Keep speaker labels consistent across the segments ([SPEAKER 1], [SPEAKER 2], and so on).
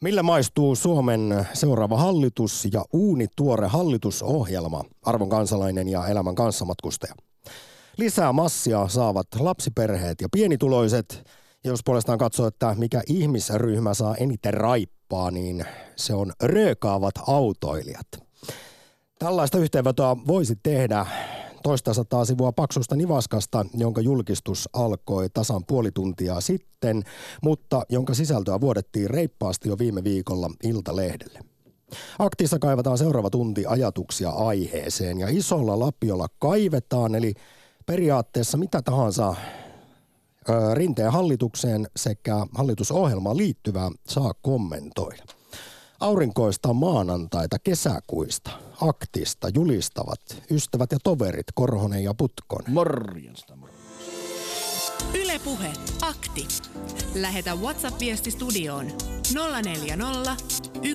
[SPEAKER 1] Millä maistuu Suomen seuraava hallitus ja uunituore hallitusohjelma, arvon kansalainen ja elämän kanssamatkustaja? Lisää massia saavat lapsiperheet ja pienituloiset. Ja jos puolestaan katsoo, että mikä ihmisryhmä saa eniten raippaa, niin se on röökaavat autoilijat. Tällaista yhteenvetoa voisi tehdä toista sataa sivua paksusta nivaskasta, jonka julkistus alkoi tasan puoli tuntia sitten, mutta jonka sisältöä vuodettiin reippaasti jo viime viikolla Iltalehdelle. Aktissa kaivataan seuraava tunti ajatuksia aiheeseen ja isolla lapiolla kaivetaan, eli periaatteessa mitä tahansa rinteen hallitukseen sekä hallitusohjelmaan liittyvää saa kommentoida. Aurinkoista maanantaita kesäkuista, aktista julistavat ystävät ja toverit Korhonen ja Putkon.
[SPEAKER 2] Morjesta, morjesta.
[SPEAKER 3] Ylepuhe akti. Lähetä WhatsApp-viesti studioon 040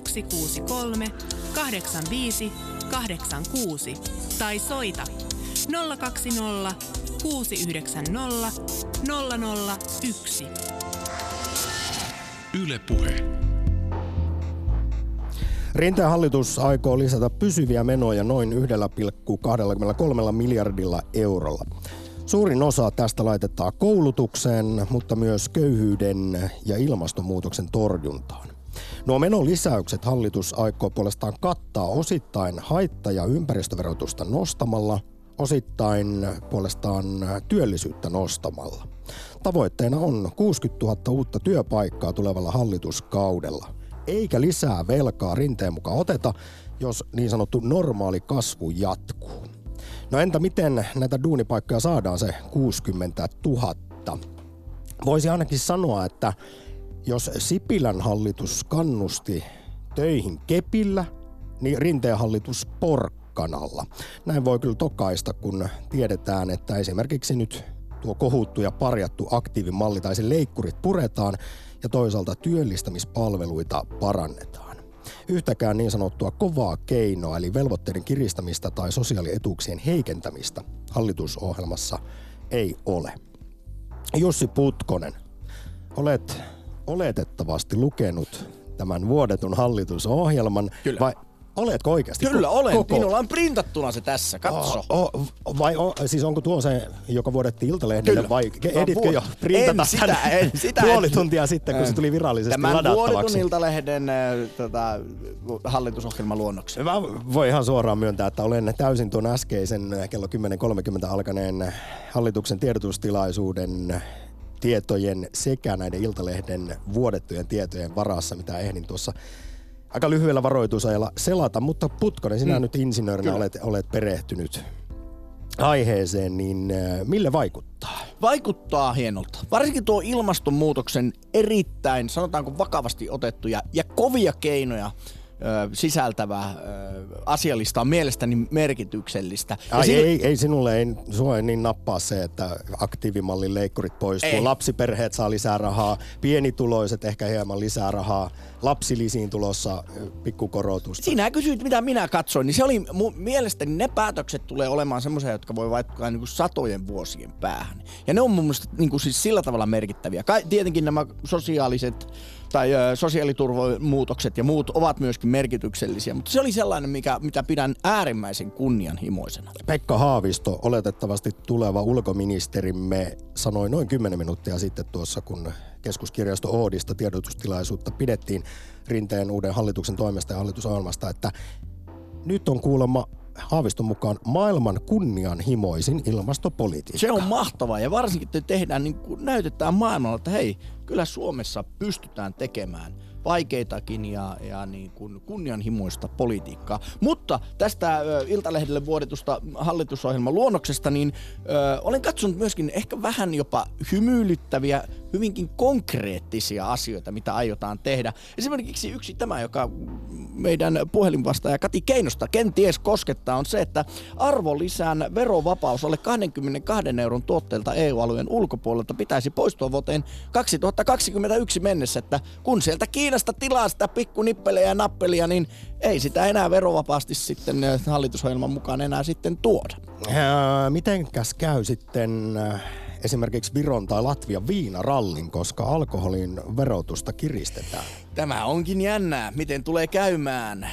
[SPEAKER 3] 163 85 86 tai soita 020 690 001.
[SPEAKER 4] Ylepuhe.
[SPEAKER 1] Rinteen hallitus aikoo lisätä pysyviä menoja noin 1,23 miljardilla eurolla. Suurin osa tästä laitetaan koulutukseen, mutta myös köyhyyden ja ilmastonmuutoksen torjuntaan. Nuo menolisäykset hallitus aikoo puolestaan kattaa osittain haitta- ja ympäristöverotusta nostamalla, osittain puolestaan työllisyyttä nostamalla. Tavoitteena on 60 000 uutta työpaikkaa tulevalla hallituskaudella – eikä lisää velkaa rinteen mukaan oteta, jos niin sanottu normaali kasvu jatkuu. No entä miten näitä duunipaikkoja saadaan se 60 000? Voisi ainakin sanoa, että jos Sipilän hallitus kannusti töihin kepillä, niin rinteen hallitus porkkanalla. Näin voi kyllä tokaista, kun tiedetään, että esimerkiksi nyt tuo kohuttu ja parjattu aktiivimalli tai se leikkurit puretaan ja toisaalta työllistämispalveluita parannetaan. Yhtäkään niin sanottua kovaa keinoa eli velvoitteiden kiristämistä tai sosiaalietuuksien heikentämistä hallitusohjelmassa ei ole. Jussi Putkonen, olet oletettavasti lukenut tämän vuodetun hallitusohjelman.
[SPEAKER 2] Kyllä.
[SPEAKER 1] Vai Oletko oikeasti?
[SPEAKER 2] Kyllä olen.
[SPEAKER 1] Koko...
[SPEAKER 2] Minulla on printattuna se tässä. Katso.
[SPEAKER 1] Oh, oh, vai oh, siis onko tuo se, joka vuodettiin Iltalehdelle
[SPEAKER 2] Kyllä.
[SPEAKER 1] vai editkö jo printata
[SPEAKER 2] en sitä, en, sitä
[SPEAKER 1] puoli
[SPEAKER 2] en.
[SPEAKER 1] tuntia sitten, kun se tuli virallisesti
[SPEAKER 2] Tämän
[SPEAKER 1] ladattavaksi?
[SPEAKER 2] vuodetun Iltalehden tota, hallitusohjelmaluonnoksen.
[SPEAKER 1] Mä voin ihan suoraan myöntää, että olen täysin tuon äskeisen kello 10.30 alkaneen hallituksen tiedotustilaisuuden tietojen sekä näiden Iltalehden vuodettujen tietojen varassa, mitä ehdin tuossa aika lyhyellä varoitusajalla selata. Mutta Putkonen, sinä
[SPEAKER 2] Mm.
[SPEAKER 1] mm. nyt insinöörinä olet, olet perehtynyt aiheeseen, niin äh, mille vaikuttaa?
[SPEAKER 2] Vaikuttaa hienolta. Varsinkin tuo ilmastonmuutoksen erittäin, sanotaanko vakavasti otettuja ja kovia keinoja sisältävä ö, asialista on mielestäni merkityksellistä. Ja
[SPEAKER 1] Ai
[SPEAKER 2] sillä-
[SPEAKER 1] ei, ei sinulle ei, sua ei niin nappaa se, että aktiivimallin leikkurit poistuu.
[SPEAKER 2] Ei.
[SPEAKER 1] Lapsiperheet saa lisää rahaa, pienituloiset ehkä hieman lisää rahaa, lapsilisiin tulossa ö, pikkukorotusta.
[SPEAKER 2] Sinä kysyit, mitä minä katsoin, niin se oli mun mielestäni ne päätökset tulee olemaan semmoisia, jotka voi vaikuttaa niin kuin satojen vuosien päähän. Ja ne on mun mielestä niin kuin siis sillä tavalla merkittäviä. Kai, tietenkin nämä sosiaaliset tai ö, sosiaaliturvamuutokset ja muut ovat myöskin merkityksellisiä, mutta se oli sellainen, mikä, mitä pidän äärimmäisen kunnianhimoisena.
[SPEAKER 1] Pekka Haavisto, oletettavasti tuleva ulkoministerimme, sanoi noin 10 minuuttia sitten tuossa, kun keskuskirjasto Oodista tiedotustilaisuutta pidettiin Rinteen uuden hallituksen toimesta ja hallitusohjelmasta, että nyt on kuulemma Haaviston mukaan maailman kunnianhimoisin ilmastopolitiikka.
[SPEAKER 2] Se on mahtavaa ja varsinkin te tehdään, niin kuin näytetään maailmalla, että hei, kyllä Suomessa pystytään tekemään vaikeitakin ja, ja niin kuin kunnianhimoista politiikkaa. Mutta tästä Iltalehdelle vuodetusta hallitusohjelman luonnoksesta, niin ö, olen katsonut myöskin ehkä vähän jopa hymyilyttäviä, hyvinkin konkreettisia asioita, mitä aiotaan tehdä. Esimerkiksi yksi tämä, joka meidän puhelinvastaaja Kati Keinosta kenties koskettaa, on se, että arvonlisän verovapaus alle 22 euron tuotteelta EU-alueen ulkopuolelta pitäisi poistua vuoteen 2021 mennessä, että kun sieltä Kiinasta tilaa sitä pikkunippelejä ja nappelia, niin ei sitä enää verovapaasti sitten ö, hallitusohjelman mukaan enää sitten tuoda.
[SPEAKER 1] Ää, Mitenkäs käy sitten äh, esimerkiksi Viron tai Latvian viinarallin, koska alkoholin verotusta kiristetään.
[SPEAKER 2] Tämä onkin jännää, miten tulee käymään.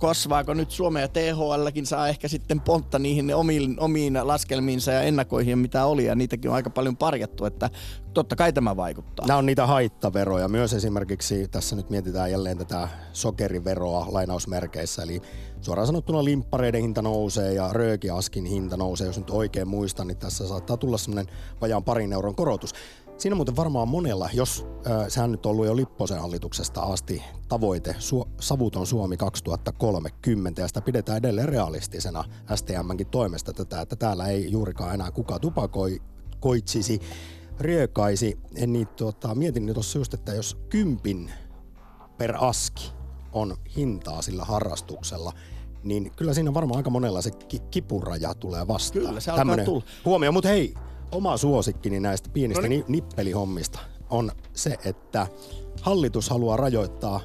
[SPEAKER 2] Kasvaako nyt Suomea ja THLkin saa ehkä sitten pontta niihin omiin, omiin laskelmiinsa ja ennakoihin, mitä oli, ja niitäkin on aika paljon parjattu, että totta kai tämä vaikuttaa.
[SPEAKER 1] Nämä on niitä haittaveroja. Myös esimerkiksi tässä nyt mietitään jälleen tätä sokeriveroa lainausmerkeissä, eli suoraan sanottuna limppareiden hinta nousee ja röökiaskin hinta nousee. Jos nyt oikein muistan, niin tässä saattaa tulla semmoinen vajaan parin euron korotus. Siinä muuten varmaan monella, jos äh, sehän nyt on ollut jo Lipposen hallituksesta asti tavoite su- Savuton Suomi 2030 ja sitä pidetään edelleen realistisena STMnkin toimesta tätä, että täällä ei juurikaan enää kuka tupakoi, koitsisi, riekaisi. Niin tota, mietin nyt tuossa just, että jos kympin per aski on hintaa sillä harrastuksella, niin kyllä siinä varmaan aika monella se ki- kipuraja tulee vastaan.
[SPEAKER 2] Kyllä, se alkaa
[SPEAKER 1] Tämmönen
[SPEAKER 2] tulla.
[SPEAKER 1] Huomio, mutta hei, oma suosikkini näistä pienistä no niin. nippelihommista on se, että hallitus haluaa rajoittaa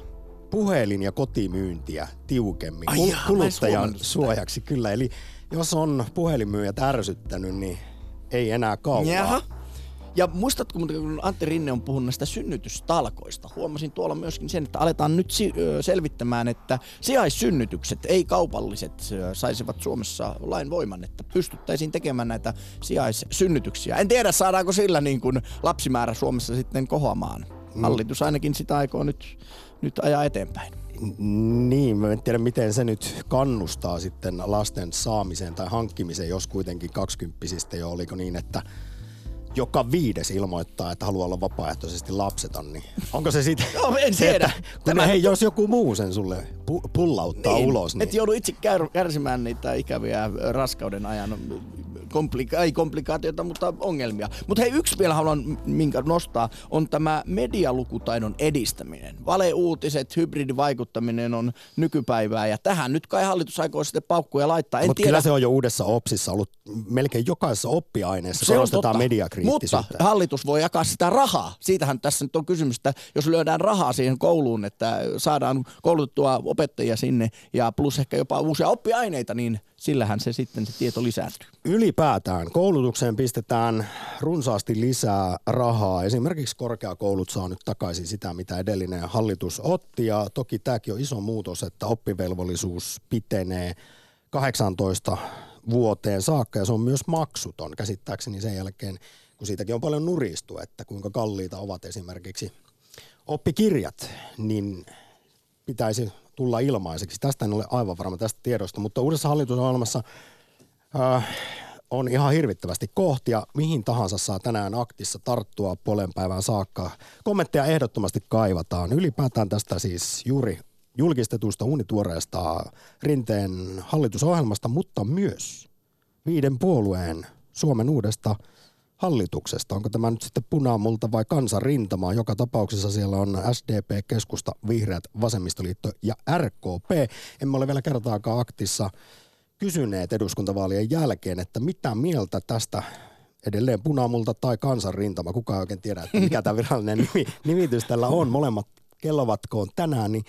[SPEAKER 1] puhelin- ja kotimyyntiä tiukemmin
[SPEAKER 2] Ai jaa,
[SPEAKER 1] kuluttajan
[SPEAKER 2] sitä.
[SPEAKER 1] suojaksi. Kyllä, eli jos on puhelinmyyjät ärsyttänyt, niin ei enää kauan.
[SPEAKER 2] Jaha. Ja muistatko, kun Antti Rinne on puhunut näistä synnytystalkoista, huomasin tuolla myöskin sen, että aletaan nyt si- selvittämään, että sijaissynnytykset, ei kaupalliset, saisivat Suomessa lain voiman, että pystyttäisiin tekemään näitä sijaissynnytyksiä. En tiedä, saadaanko sillä niin kuin lapsimäärä Suomessa sitten kohoamaan. Hallitus ainakin sitä aikoo nyt, nyt ajaa eteenpäin.
[SPEAKER 1] Niin, mä en tiedä miten se nyt kannustaa sitten lasten saamiseen tai hankkimiseen, jos kuitenkin kaksikymppisistä jo oliko niin, että joka viides ilmoittaa, että haluaa olla vapaaehtoisesti lapseton, niin onko se sitten...
[SPEAKER 2] No, en
[SPEAKER 1] se,
[SPEAKER 2] tiedä.
[SPEAKER 1] Että, kun
[SPEAKER 2] Tämä-
[SPEAKER 1] hei, jos joku muu sen sulle pu- pullauttaa niin, ulos, niin...
[SPEAKER 2] Et joudu itse kär, kärsimään niitä ikäviä raskauden ajan komplika- ei komplikaatioita, mutta ongelmia. Mutta hei, yksi vielä haluan minkä nostaa, on tämä medialukutaidon edistäminen. Valeuutiset, hybridivaikuttaminen on nykypäivää ja tähän nyt kai hallitus aikoo sitten paukkuja laittaa. En
[SPEAKER 1] Mutta
[SPEAKER 2] tiedä.
[SPEAKER 1] kyllä se on jo uudessa OPSissa ollut melkein jokaisessa oppiaineessa
[SPEAKER 2] Se on
[SPEAKER 1] korostetaan
[SPEAKER 2] totta.
[SPEAKER 1] mediakriittisyyttä.
[SPEAKER 2] Mutta hallitus voi jakaa sitä rahaa. Siitähän tässä nyt on kysymys, että jos lyödään rahaa siihen kouluun, että saadaan koulutettua opettajia sinne ja plus ehkä jopa uusia oppiaineita, niin sillähän se sitten se tieto lisääntyy.
[SPEAKER 1] Ylipäätään koulutukseen pistetään runsaasti lisää rahaa. Esimerkiksi korkeakoulut saa nyt takaisin sitä, mitä edellinen hallitus otti. Ja toki tämäkin on iso muutos, että oppivelvollisuus pitenee 18 vuoteen saakka ja se on myös maksuton. Käsittääkseni sen jälkeen, kun siitäkin on paljon nuristu, että kuinka kalliita ovat esimerkiksi oppikirjat, niin pitäisi tulla ilmaiseksi. Tästä en ole aivan varma tästä tiedosta, mutta uudessa hallitusohjelmassa äh, on ihan hirvittävästi kohtia. Mihin tahansa saa tänään aktissa tarttua puolen päivän saakka. Kommentteja ehdottomasti kaivataan. Ylipäätään tästä siis juuri julkistetusta unituoreesta Rinteen hallitusohjelmasta, mutta myös viiden puolueen Suomen uudesta hallituksesta. Onko tämä nyt sitten punamulta vai kansanrintama? Joka tapauksessa siellä on SDP, keskusta, vihreät, vasemmistoliitto ja RKP. Emme ole vielä kertaakaan aktissa kysyneet eduskuntavaalien jälkeen, että mitä mieltä tästä edelleen punamulta tai kansanrintama, kukaan ei oikein tiedä, että mikä tämä virallinen nimi, nimitys tällä on. Molemmat kellovatkoon tänään, niin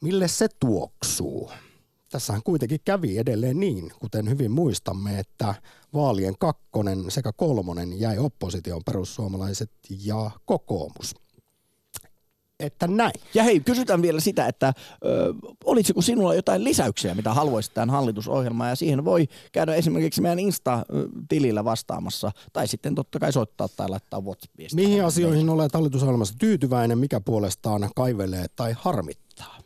[SPEAKER 1] mille se tuoksuu? Tässähän kuitenkin kävi edelleen niin, kuten hyvin muistamme, että vaalien kakkonen sekä kolmonen jäi opposition perussuomalaiset ja kokoomus. Että näin.
[SPEAKER 2] Ja hei, kysytään vielä sitä, että ö, olisiko sinulla jotain lisäyksiä, mitä haluaisit tähän hallitusohjelmaan, ja siihen voi käydä esimerkiksi meidän Insta-tilillä vastaamassa, tai sitten totta kai soittaa tai laittaa WhatsApp-viestiä.
[SPEAKER 1] Mihin asioihin olet hallitusohjelmassa tyytyväinen, mikä puolestaan kaivelee tai harmittaa?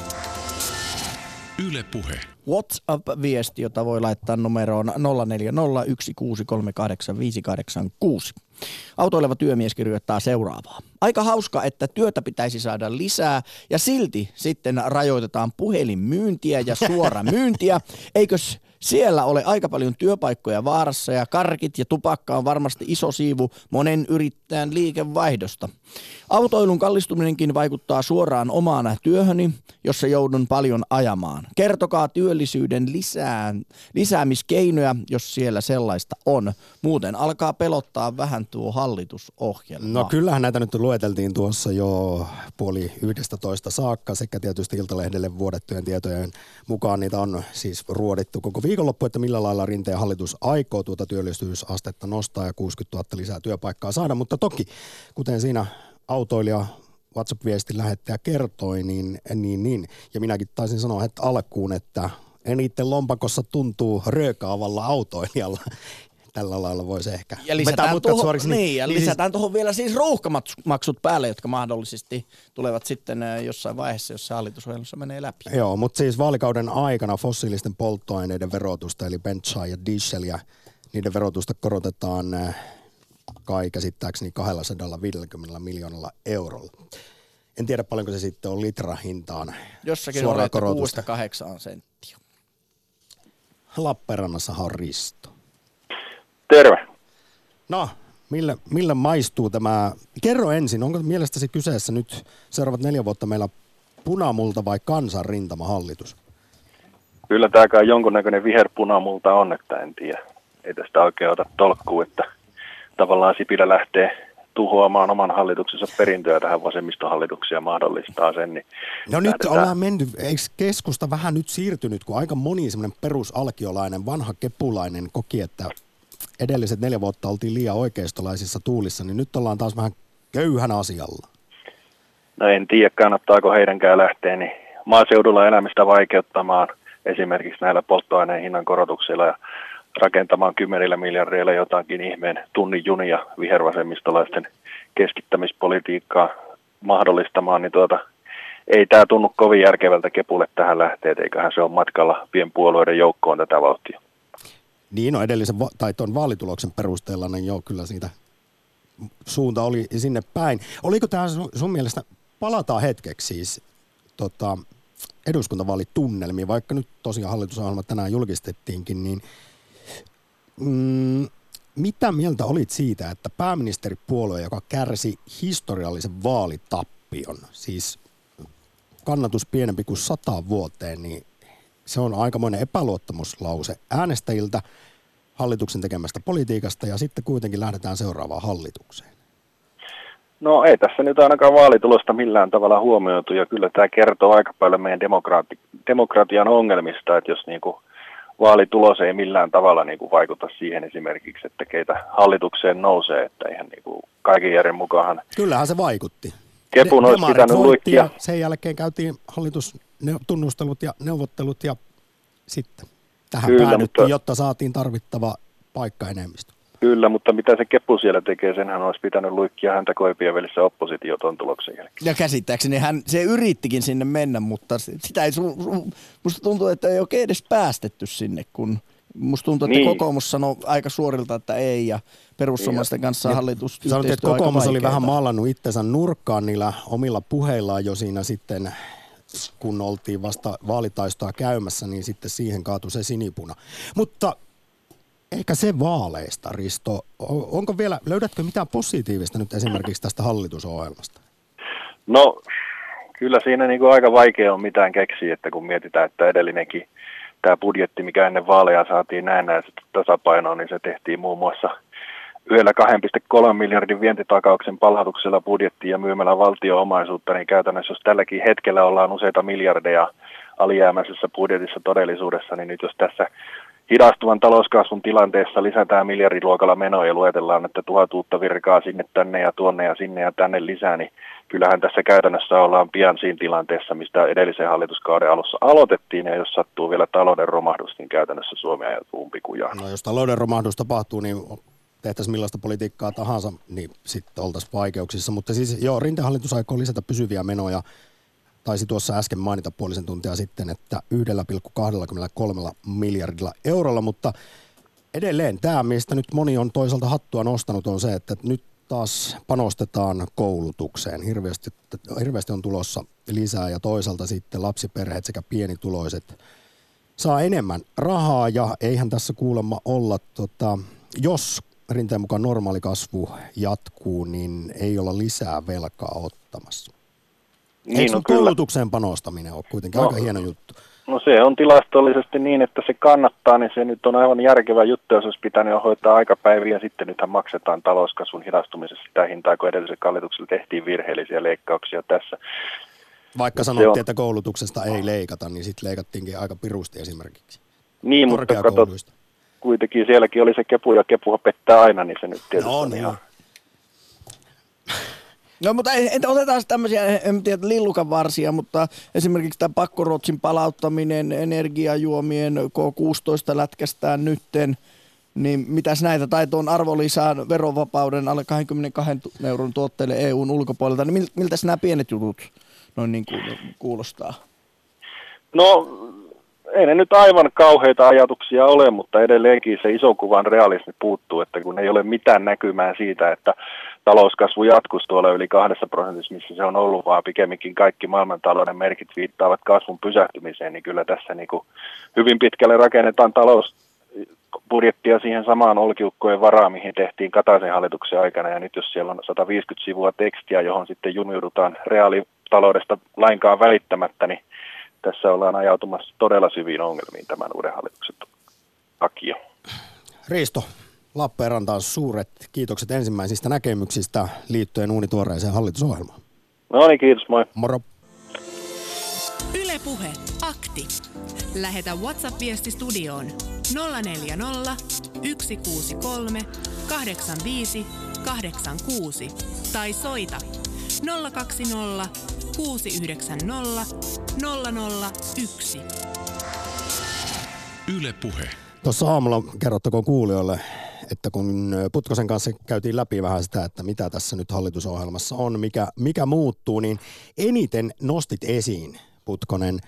[SPEAKER 4] Yle Puhe.
[SPEAKER 2] WhatsApp-viesti, jota voi laittaa numeroon 0401638586. Autoileva työmies kirjoittaa seuraavaa. Aika hauska, että työtä pitäisi saada lisää ja silti sitten rajoitetaan puhelinmyyntiä ja suora myyntiä. Eikös siellä ole aika paljon työpaikkoja vaarassa ja karkit ja tupakka on varmasti iso siivu monen yrittäjän liikevaihdosta. Autoilun kallistuminenkin vaikuttaa suoraan omaan työhöni, jossa joudun paljon ajamaan. Kertokaa työllisyyden lisään, lisäämiskeinoja, jos siellä sellaista on. Muuten alkaa pelottaa vähän tuo hallitusohjelma.
[SPEAKER 1] No kyllähän näitä nyt lueteltiin tuossa jo puoli yhdestä toista saakka sekä tietysti Iltalehdelle vuodettujen tietojen mukaan niitä on siis ruodittu koko viikonloppu, että millä lailla Rinteen hallitus aikoo tuota työllisyysastetta nostaa ja 60 000 lisää työpaikkaa saada, mutta toki kuten siinä autoilija WhatsApp-viestin lähettäjä kertoi, niin, niin, niin, ja minäkin taisin sanoa että alkuun, että eniten lompakossa tuntuu röökaavalla autoilijalla. Tällä lailla voisi ehkä
[SPEAKER 2] ja
[SPEAKER 1] vetää
[SPEAKER 2] mutkat tuohon,
[SPEAKER 1] suoriksi.
[SPEAKER 2] Niin, ja niin lisätään siis, tuohon vielä siis ruuhkamaksut päälle, jotka mahdollisesti tulevat sitten jossain vaiheessa, jos se hallitusohjelmassa menee läpi.
[SPEAKER 1] Joo, mutta siis vaalikauden aikana fossiilisten polttoaineiden verotusta, eli bensaa ja dieseliä, niiden verotusta korotetaan kai käsittääkseni 250 miljoonalla eurolla. En tiedä paljonko se sitten on litrahintaan.
[SPEAKER 2] Jossakin on, että 6-8 senttiä.
[SPEAKER 1] Lappeenrannassa on Risto.
[SPEAKER 4] Terve.
[SPEAKER 1] No, millä, millä maistuu tämä? Kerro ensin, onko mielestäsi kyseessä nyt seuraavat neljä vuotta meillä punamulta vai kansanrintamahallitus?
[SPEAKER 4] Kyllä tämä kai jonkunnäköinen viherpunamulta on, että en tiedä. Ei tästä oikein ota tolkkuu, että tavallaan Sipilä lähtee tuhoamaan oman hallituksensa perintöä tähän vasemmistohallitukseen ja mahdollistaa sen. Niin
[SPEAKER 1] no nyt lähdetään... ollaan mennyt, eikö keskusta vähän nyt siirtynyt, kun aika moni semmoinen perusalkiolainen, vanha kepulainen koki, että edelliset neljä vuotta oltiin liian oikeistolaisissa tuulissa, niin nyt ollaan taas vähän köyhän asialla.
[SPEAKER 4] No en tiedä, kannattaako heidänkään lähteä niin maaseudulla elämistä vaikeuttamaan esimerkiksi näillä polttoaineen hinnan korotuksilla ja rakentamaan kymmenillä miljardeilla jotakin ihmeen tunnin junia vihervasemmistolaisten keskittämispolitiikkaa mahdollistamaan, niin tuota, ei tämä tunnu kovin järkevältä kepulle tähän lähteet, eiköhän se ole matkalla pienpuolueiden joukkoon tätä vauhtia.
[SPEAKER 1] Niin, no edellisen va- tai tuon vaalituloksen perusteella, niin joo, kyllä siitä suunta oli sinne päin. Oliko tämä sun, sun mielestä, palataan hetkeksi siis tota, eduskuntavaalitunnelmiin, vaikka nyt tosiaan hallitusohjelma tänään julkistettiinkin, niin mm, mitä mieltä olit siitä, että pääministeripuolue, joka kärsi historiallisen vaalitappion, siis kannatus pienempi kuin sata vuoteen, niin se on aikamoinen epäluottamuslause äänestäjiltä hallituksen tekemästä politiikasta ja sitten kuitenkin lähdetään seuraavaan hallitukseen.
[SPEAKER 4] No ei tässä nyt ainakaan vaalitulosta millään tavalla huomioitu ja kyllä tämä kertoo aika paljon meidän demokraati, demokratian ongelmista, että jos niin kuin vaalitulos ei millään tavalla niin kuin vaikuta siihen esimerkiksi, että keitä hallitukseen nousee, että ihan niin kuin kaiken järjen mukaan.
[SPEAKER 1] Kyllähän se vaikutti.
[SPEAKER 4] Kepun olisi pitänyt luikkia.
[SPEAKER 1] Sen jälkeen käytiin hallitustunnustelut ja neuvottelut ja sitten tähän Kyllä, päädyttiin, mutta... jotta saatiin tarvittava paikkaenemmistö.
[SPEAKER 4] Kyllä, mutta mitä se Kepu siellä tekee, senhän olisi pitänyt luikkia häntä koipien välissä oppositio tuon tuloksen jälkeen.
[SPEAKER 2] Ja käsittääkseni hän, se yrittikin sinne mennä, mutta sitä ei, musta tuntuu, että ei oikein edes päästetty sinne, kun musta tuntuu, että niin. kokoomus sanoi aika suorilta, että ei ja perussuomalaisten niin. kanssa ja hallitus
[SPEAKER 1] Sanoit, että kokoomus oli vähän maalannut itsensä nurkkaan niillä omilla puheillaan jo siinä sitten kun oltiin vasta vaalitaistoa käymässä, niin sitten siihen kaatui se sinipuna. Mutta Ehkä se vaaleista, Risto. Onko vielä, löydätkö mitään positiivista nyt esimerkiksi tästä hallitusohjelmasta?
[SPEAKER 4] No, kyllä siinä niin kuin aika vaikea on mitään keksiä, että kun mietitään, että edellinenkin tämä budjetti, mikä ennen vaaleja saatiin näin tasapainoon, niin se tehtiin muun muassa yhdellä 2,3 miljardin vientitakauksen palautuksella budjettiin ja myymällä valtio-omaisuutta, niin käytännössä jos tälläkin hetkellä ollaan useita miljardeja alijäämäisessä budjetissa todellisuudessa, niin nyt jos tässä hidastuvan talouskasvun tilanteessa lisätään miljardiluokalla menoja ja luetellaan, että tuhat uutta virkaa sinne tänne ja tuonne ja sinne ja tänne lisää, niin kyllähän tässä käytännössä ollaan pian siinä tilanteessa, mistä edellisen hallituskauden alussa aloitettiin, ja jos sattuu vielä talouden romahdus, niin käytännössä Suomi ajatuu umpikujaan.
[SPEAKER 1] No jos talouden romahdus tapahtuu, niin tehtäisiin millaista politiikkaa tahansa, niin sitten oltaisiin vaikeuksissa. Mutta siis joo, rintahallitus aikoo lisätä pysyviä menoja taisi tuossa äsken mainita puolisen tuntia sitten, että 1,23 miljardilla eurolla, mutta edelleen tämä, mistä nyt moni on toisaalta hattua nostanut, on se, että nyt taas panostetaan koulutukseen. Hirveästi, hirveästi on tulossa lisää ja toisaalta sitten lapsiperheet sekä pienituloiset saa enemmän rahaa ja eihän tässä kuulemma olla, tota, jos rinteen mukaan normaali kasvu jatkuu, niin ei olla lisää velkaa ottamassa. Niin, Eikö no koulutukseen kyllä. panostaminen ole kuitenkin no, aika hieno juttu?
[SPEAKER 4] No se on tilastollisesti niin, että se kannattaa, niin se nyt on aivan järkevä juttu, jos olisi pitänyt hoitaa aikapäiviä. Sitten nythän maksetaan talouskasvun hidastumisessa sitä hintaa, kun edellisellä hallituksella tehtiin virheellisiä leikkauksia tässä.
[SPEAKER 1] Vaikka sanottiin, että koulutuksesta ei leikata, niin sitten leikattiinkin aika pirusti esimerkiksi.
[SPEAKER 4] Niin, mutta katsot, kuitenkin sielläkin oli se kepu ja kepua pettää aina, niin se nyt tietysti no, on ihan...
[SPEAKER 2] No mutta entä otetaan tämmöisiä, en tiedä lillukan varsia, mutta esimerkiksi tämä pakkoruotsin palauttaminen, energiajuomien K16 lätkästään nytten, niin mitäs näitä, tai tuon arvonlisään verovapauden alle 22 euron tuotteille EUn ulkopuolelta, niin miltä nämä pienet jutut noin niin kuin kuulostaa?
[SPEAKER 4] No ei ne nyt aivan kauheita ajatuksia ole, mutta edelleenkin se iso kuvan realismi puuttuu, että kun ei ole mitään näkymää siitä, että talouskasvu jatkuisi tuolla yli kahdessa prosentissa, missä se on ollut, vaan pikemminkin kaikki maailmantalouden merkit viittaavat kasvun pysähtymiseen, niin kyllä tässä niin kuin hyvin pitkälle rakennetaan talous, budjettia siihen samaan olkiukkojen varaan, mihin tehtiin Kataisen hallituksen aikana, ja nyt jos siellä on 150 sivua tekstiä, johon sitten jumiudutaan reaalitaloudesta lainkaan välittämättä, niin tässä ollaan ajautumassa todella syviin ongelmiin tämän uuden hallituksen takia.
[SPEAKER 1] Riisto, Lappeenrantaan suuret kiitokset ensimmäisistä näkemyksistä liittyen uunituoreeseen hallitusohjelmaan.
[SPEAKER 4] No niin, kiitos, moi.
[SPEAKER 1] Moro.
[SPEAKER 3] Ylepuhe akti. Lähetä WhatsApp-viesti studioon 040 163 85 86 tai soita 020 690 001.
[SPEAKER 1] Yle Puhe. Tuossa aamulla kerrottakoon kuulijoille, että kun Putkosen kanssa käytiin läpi vähän sitä, että mitä tässä nyt hallitusohjelmassa on, mikä, mikä muuttuu, niin eniten nostit esiin, Putkonen,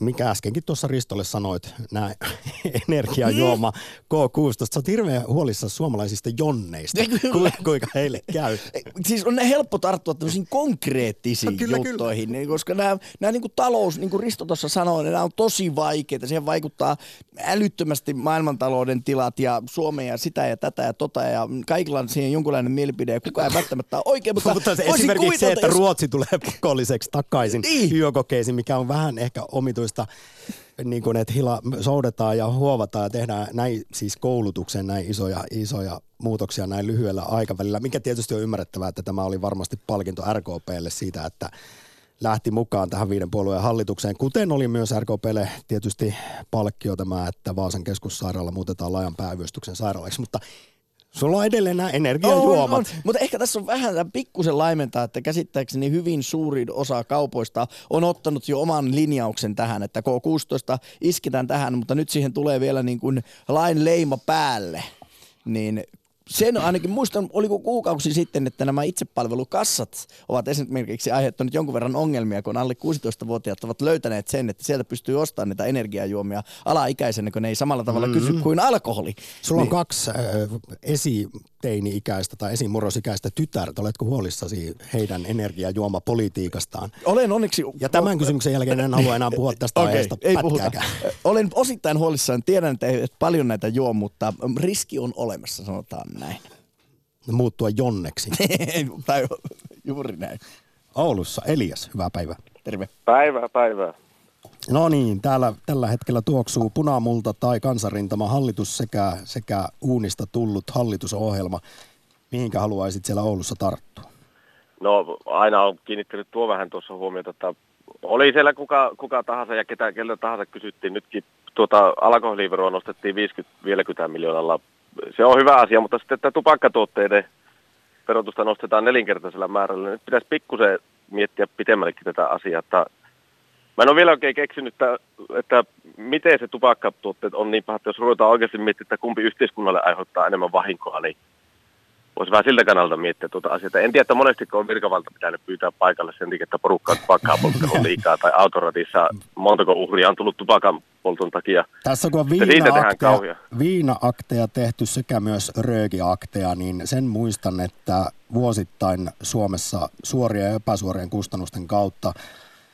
[SPEAKER 1] mikä äskenkin tuossa Ristolle sanoit, nämä energiajuoma K16. Sä oot hirveän huolissa suomalaisista jonneista, Ku, kuinka heille käy.
[SPEAKER 2] Siis on ne helppo tarttua tämmöisiin konkreettisiin no, kyllä, juttoihin, kyllä. Niin, koska nämä, nämä niin kuin talous, niin kuin Risto tuossa sanoi, nämä on tosi vaikeita. Siihen vaikuttaa älyttömästi maailmantalouden tilat ja Suomea ja sitä ja tätä ja tota ja kaikilla on siihen jonkunlainen mielipide ja kukaan ei välttämättä ole oikein. Mutta,
[SPEAKER 1] mutta esimerkiksi se, että jos... Ruotsi tulee pakolliseksi takaisin niin. yökokeisiin, mikä on vähän ehkä omi omituista, niin kuin, että hila, soudetaan ja huovataan ja tehdään näin siis koulutukseen näin isoja, isoja muutoksia näin lyhyellä aikavälillä, mikä tietysti on ymmärrettävää, että tämä oli varmasti palkinto RKPlle siitä, että lähti mukaan tähän viiden puolueen hallitukseen, kuten oli myös RKPlle tietysti palkkio tämä, että Vaasan keskussairaala muutetaan laajan pääyöstyksen sairaalaksi, mutta Sulla on edelleen nämä energiajuomat. On, on.
[SPEAKER 2] Mutta ehkä tässä on vähän pikkusen laimentaa, että käsittääkseni hyvin suurin osa kaupoista on ottanut jo oman linjauksen tähän, että K16 isketään tähän, mutta nyt siihen tulee vielä niin kuin lain leima päälle. Niin sen ainakin muistan, oliko kuukausi sitten, että nämä itsepalvelukassat ovat esimerkiksi aiheuttaneet jonkun verran ongelmia, kun alle 16-vuotiaat ovat löytäneet sen, että sieltä pystyy ostamaan niitä energiajuomia alaikäisenä, kun ne ei samalla tavalla mm-hmm. kysy kuin alkoholi.
[SPEAKER 1] Sulla niin. on kaksi äh, esiteini-ikäistä tai esimurrosikäistä tytärtä. Oletko huolissasi heidän energiajuomapolitiikastaan?
[SPEAKER 2] Olen onneksi...
[SPEAKER 1] Ja tämän kysymyksen jälkeen en halua enää puhua tästä okay, aiheesta ei puhuta.
[SPEAKER 2] Olen osittain huolissaan. Tiedän, että ei paljon näitä juo, mutta riski on olemassa, sanotaan näin.
[SPEAKER 1] Muuttua jonneksi.
[SPEAKER 2] tai juuri näin.
[SPEAKER 1] Oulussa Elias, hyvää päivää.
[SPEAKER 2] Terve.
[SPEAKER 4] Päivää, päivää.
[SPEAKER 1] No niin, täällä tällä hetkellä tuoksuu punamulta tai kansanrintama hallitus sekä, sekä uunista tullut hallitusohjelma. Mihinkä haluaisit siellä Oulussa tarttua?
[SPEAKER 5] No aina on kiinnittänyt tuo vähän tuossa huomiota, että oli siellä kuka, kuka tahansa ja ketä, keltä tahansa kysyttiin. Nytkin tuota alkoholiveroa nostettiin 50-50 miljoonalla se on hyvä asia, mutta sitten että tupakkatuotteiden verotusta nostetaan nelinkertaisella määrällä. Nyt pitäisi pikkusen miettiä pitemmällekin tätä asiaa. Että mä en ole vielä oikein keksinyt, että, että miten se tupakkatuotteet on niin pahat, jos ruvetaan oikeasti miettiä, että kumpi yhteiskunnalle aiheuttaa enemmän vahinkoa, niin voisi vähän siltä kannalta miettiä tuota asiaa. En tiedä, että monesti kun on virkavalta pitänyt pyytää paikalle sen takia, että porukka on tupakkaa polttanut liikaa tai autoratissa montako uhria on tullut tupakan polton takia.
[SPEAKER 1] Tässä kun on viina-akteja, viina-akteja tehty sekä myös röökiakteja, niin sen muistan, että vuosittain Suomessa suorien ja epäsuorien kustannusten kautta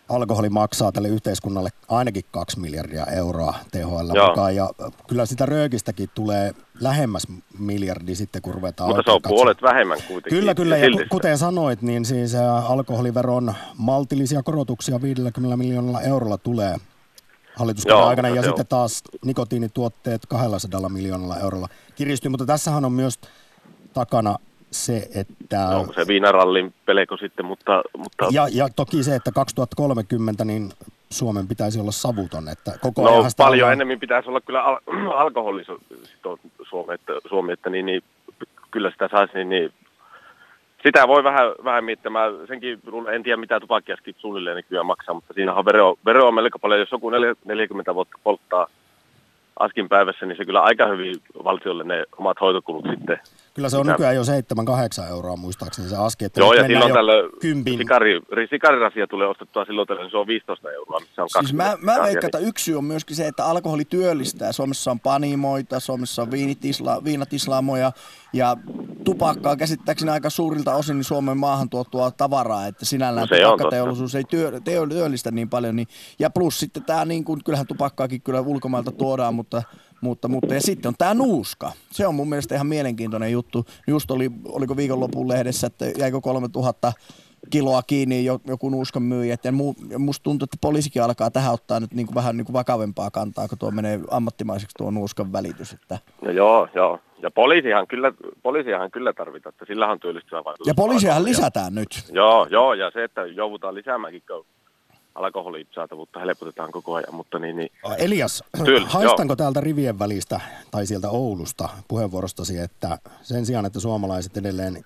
[SPEAKER 1] alkoholi maksaa tälle yhteiskunnalle ainakin kaksi miljardia euroa THL
[SPEAKER 5] Joo.
[SPEAKER 1] mukaan. Ja kyllä sitä röökistäkin tulee lähemmäs miljardi sitten, kun ruvetaan
[SPEAKER 5] Mutta se on
[SPEAKER 1] katsomaan.
[SPEAKER 5] puolet vähemmän kuitenkin.
[SPEAKER 1] Kyllä, kyllä. Ja kuten sanoit, niin siis alkoholiveron maltillisia korotuksia 50 miljoonalla eurolla tulee hallituskauden
[SPEAKER 5] Joo,
[SPEAKER 1] aikana. Ja
[SPEAKER 5] se on.
[SPEAKER 1] sitten taas nikotiinituotteet 200 miljoonalla eurolla kiristyy. Mutta tässähän on myös takana se, että...
[SPEAKER 5] Onko se viinarallin peleko sitten, mutta, mutta
[SPEAKER 1] Ja, ja toki se, että 2030 niin Suomen pitäisi olla savuton. Että koko
[SPEAKER 5] no
[SPEAKER 1] ajan
[SPEAKER 5] paljon
[SPEAKER 1] ollaan-
[SPEAKER 5] enemmän pitäisi olla kyllä al- alkoholi Suomi, että, Suomi, että niin, niin, kyllä sitä saisi, niin, niin sitä voi vähän, vähän miettiä. Mä senkin en tiedä mitä tupakkiaskin suunnilleen nykyään maksaa, mutta siinä on vero, vero on melko paljon. Jos joku neljä- 40 vuotta polttaa askin päivässä, niin se kyllä aika hyvin valtiolle ne omat hoitokulut sitten.
[SPEAKER 1] Kyllä se on
[SPEAKER 5] Mitä-
[SPEAKER 1] nykyään jo 7-8 euroa muistaakseni se aski. Että
[SPEAKER 5] Joo, ja silloin
[SPEAKER 1] kympin.
[SPEAKER 5] sikari, sikarirasia tulee ostettua silloin tällöin, se on 15 euroa, missä on
[SPEAKER 2] Siis mä,
[SPEAKER 5] 20
[SPEAKER 2] mä veikkaan, että yksi syy on myöskin se, että alkoholi työllistää. Suomessa on panimoita, Suomessa on viinitisla, viinatislaamoja ja tupakkaa käsittääkseni aika suurilta osin niin Suomen maahan tuotua tavaraa, että sinällään
[SPEAKER 5] No se
[SPEAKER 2] tupakkateollisuus ei työ, työ, työllistä niin paljon. Niin, ja plus sitten tämä, niin kuin, kyllähän tupakkaakin kyllä ulkomailta tuodaan, mutta, mutta, mutta ja sitten on tämä nuuska. Se on mun mielestä ihan mielenkiintoinen juttu. Just oli, oliko viikonlopun lehdessä, että jäikö 3000 kiloa kiinni jo- joku nuuskan myyjä. Ja mu, ja musta tuntuu, että poliisikin alkaa tähän ottaa nyt niin kuin vähän niin kuin vakavempaa kantaa, kun tuo menee ammattimaiseksi tuo nuuskan välitys. Että.
[SPEAKER 5] No joo, joo. Ja poliisihan kyllä, poliisihan kyllä tarvitaan, että sillä on työllistyvä vaikutus.
[SPEAKER 2] Ja poliisiahan
[SPEAKER 5] Alkoholia.
[SPEAKER 2] lisätään nyt.
[SPEAKER 5] Joo, joo, ja se, että joudutaan lisäämäänkin, kun alkoholin saatavuutta helpotetaan koko ajan, mutta niin, niin
[SPEAKER 1] Elias,
[SPEAKER 5] Kyllä,
[SPEAKER 1] haistanko täältä rivien välistä tai sieltä Oulusta puheenvuorostasi, että sen sijaan, että suomalaiset edelleen